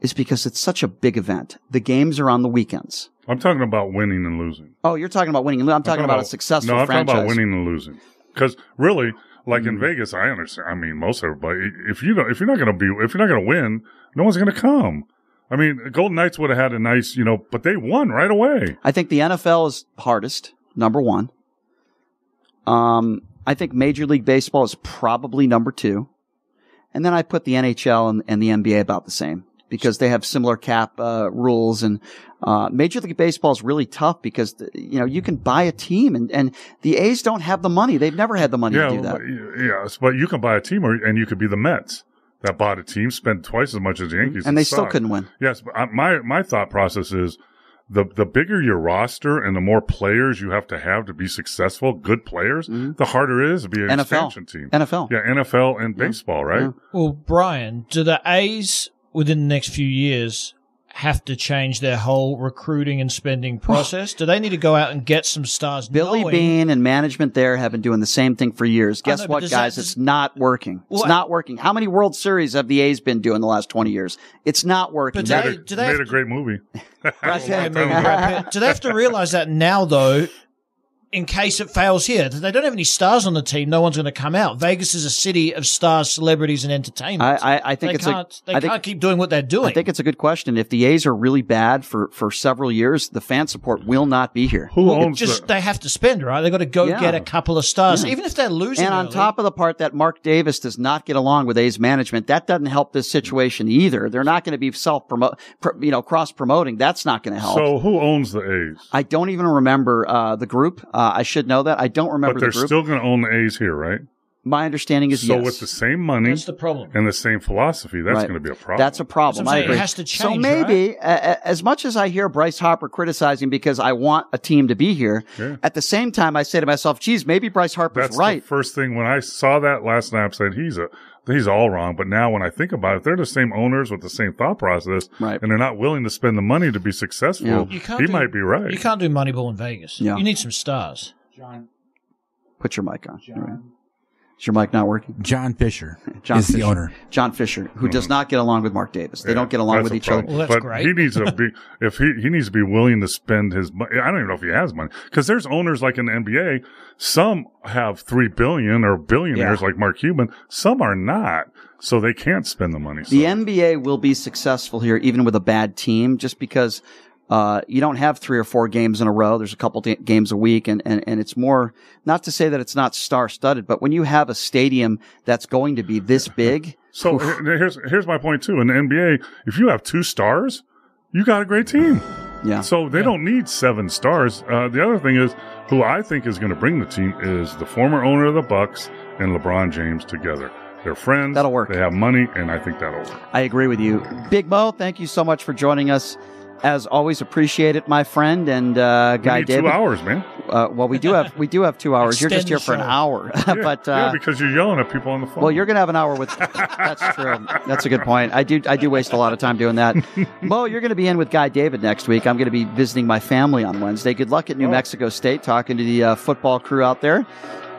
is because it's such a big event. The games are on the weekends. I'm talking about winning and losing. Oh, you're talking about winning. And losing. I'm talking about, a successful No, I'm franchise. talking about winning and losing. Because really, like Mm. in Vegas, I understand. I mean, most everybody. If you don't, if you're not going to be, if you're not going to win, no one's going to come. I mean, the Golden Knights would have had a nice, you know, but they won right away. I think the NFL is hardest, number one. Um, I think Major League Baseball is probably number two. And then I put the NHL and, and the NBA about the same because they have similar cap uh, rules. And uh, Major League Baseball is really tough because, the, you know, you can buy a team and, and the A's don't have the money. They've never had the money yeah, to do that. but, yes, but you can buy a team, or and you could be the Mets that bought a team, spent twice as much as the mm-hmm. Yankees, And they still suck. couldn't win. Yes, but I- my my thought process is the the bigger your roster and the more players you have to have to be successful, good players, mm-hmm. the harder it is to be an NFL. expansion team. NFL. yeah, NFL and baseball, right? Well, Brian, do the A's within the next few years have to change their whole recruiting and spending process? do they need to go out and get some stars? Billy knowing- Beane and management there have been doing the same thing for years. Guess know, what, does that- guys? does- it's not working. It's Well, not working. How many World Series have the A's been doing the last 20 years? It's not working. But do they- do they Made have a great movie. Yeah, maybe Do they have to realize that now, though, in case it fails here? They don't have any stars on the team, no one's going to come out. Vegas is a city of stars, celebrities, and entertainment. I, I, I think they it's can't, a, they I think- can't keep doing what they're doing. I think it's a good question. If the A's are really bad for, for several years, the fan support will not be here. Who just they have to spend, right? They got to go Yeah. get a couple of stars, Yeah. even if they're losing. And on early. top of the part that Mark Davis does not get along with A's management, that doesn't help this situation either. They're not going to be self promote, you know, cross promoting. That's not going to help. So who owns the A's? I don't even remember uh, the group. Uh, I should know that. I don't remember But they're the group. still going to own the A's here, right? My understanding is so yes. with the same money That's the problem. and the same philosophy, that's Right. going to be a problem. That's a problem. That's I'm I saying. It agree. has to change. so maybe, a- a- as much as I hear Bryce Harper criticizing because I want a team to be here, Yeah. at the same time I say to myself, "Geez, maybe Bryce Harper's That's right." the first thing when I saw that last night. I said he's a he's all wrong. But now when I think about it, they're the same owners with the same thought process, right. and they're not willing to spend the money to be successful. You can't He do- might be right. You can't do Moneyball in Vegas. Yeah. You need some stars. John, Put your mic on. All right. Is your mic not working? John Fisher John is Fisher. the owner. John Fisher, who does mm-hmm. not get along with Mark Davis. They don't get along with each problem. other. but he needs to be if he he needs to be willing to spend his money. I don't even know if he has money because there's owners like in the NBA. Some have three billion or billionaires Yeah. like Mark Cuban. Some are not, so they can't spend the money. So. The NBA will be successful here, even with a bad team, just because uh, you don't have three or four games in a row. There's a couple t- games a week, and, and and it's more not to say that it's not star studded, but when you have a stadium that's going to be this big, So here- here's here's my point too. In the NBA, if you have two stars, you got a great team. Yeah. So they don't need seven stars. Uh, the other thing is, who I think is going to bring the team is the former owner of the Bucks and LeBron James together. They're friends. That'll work. They have money, and I think that'll work. I agree with you. Big Mo, thank you so much for joining us. As always, appreciate it, my friend and uh, We Guy need David. two hours, man. Uh, well, we do have we do have two hours. You're just here for an hour, Yeah, but uh, yeah, because you're yelling at people on the phone. well, you're gonna have an hour with. That's true. That's a good point. I do I do waste a lot of time doing that. Mo, you're gonna be in with Guy David next week. I'm gonna be visiting my family on Wednesday. Good luck at New Mexico State, talking to the uh, football crew out there.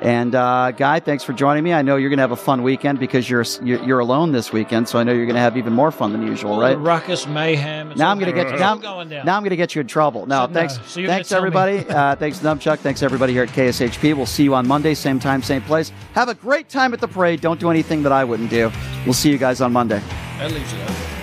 And uh, Guy, thanks for joining me. I know you're gonna have a fun weekend because you're you're, you're alone this weekend, so I know you're gonna have even more fun than usual, right? ruckus, mayhem. Now I'm going to get you. Now, I'm- going down. now I'm going to get you in trouble. No, So, no. thanks. So you're gonna thanks tell me- everybody. uh, thanks Numbchuck. Thanks everybody here at KSHP. We'll see you on Monday, same time, same place. Have a great time at the parade. Don't do anything that I wouldn't do. We'll see you guys on Monday. That leaves it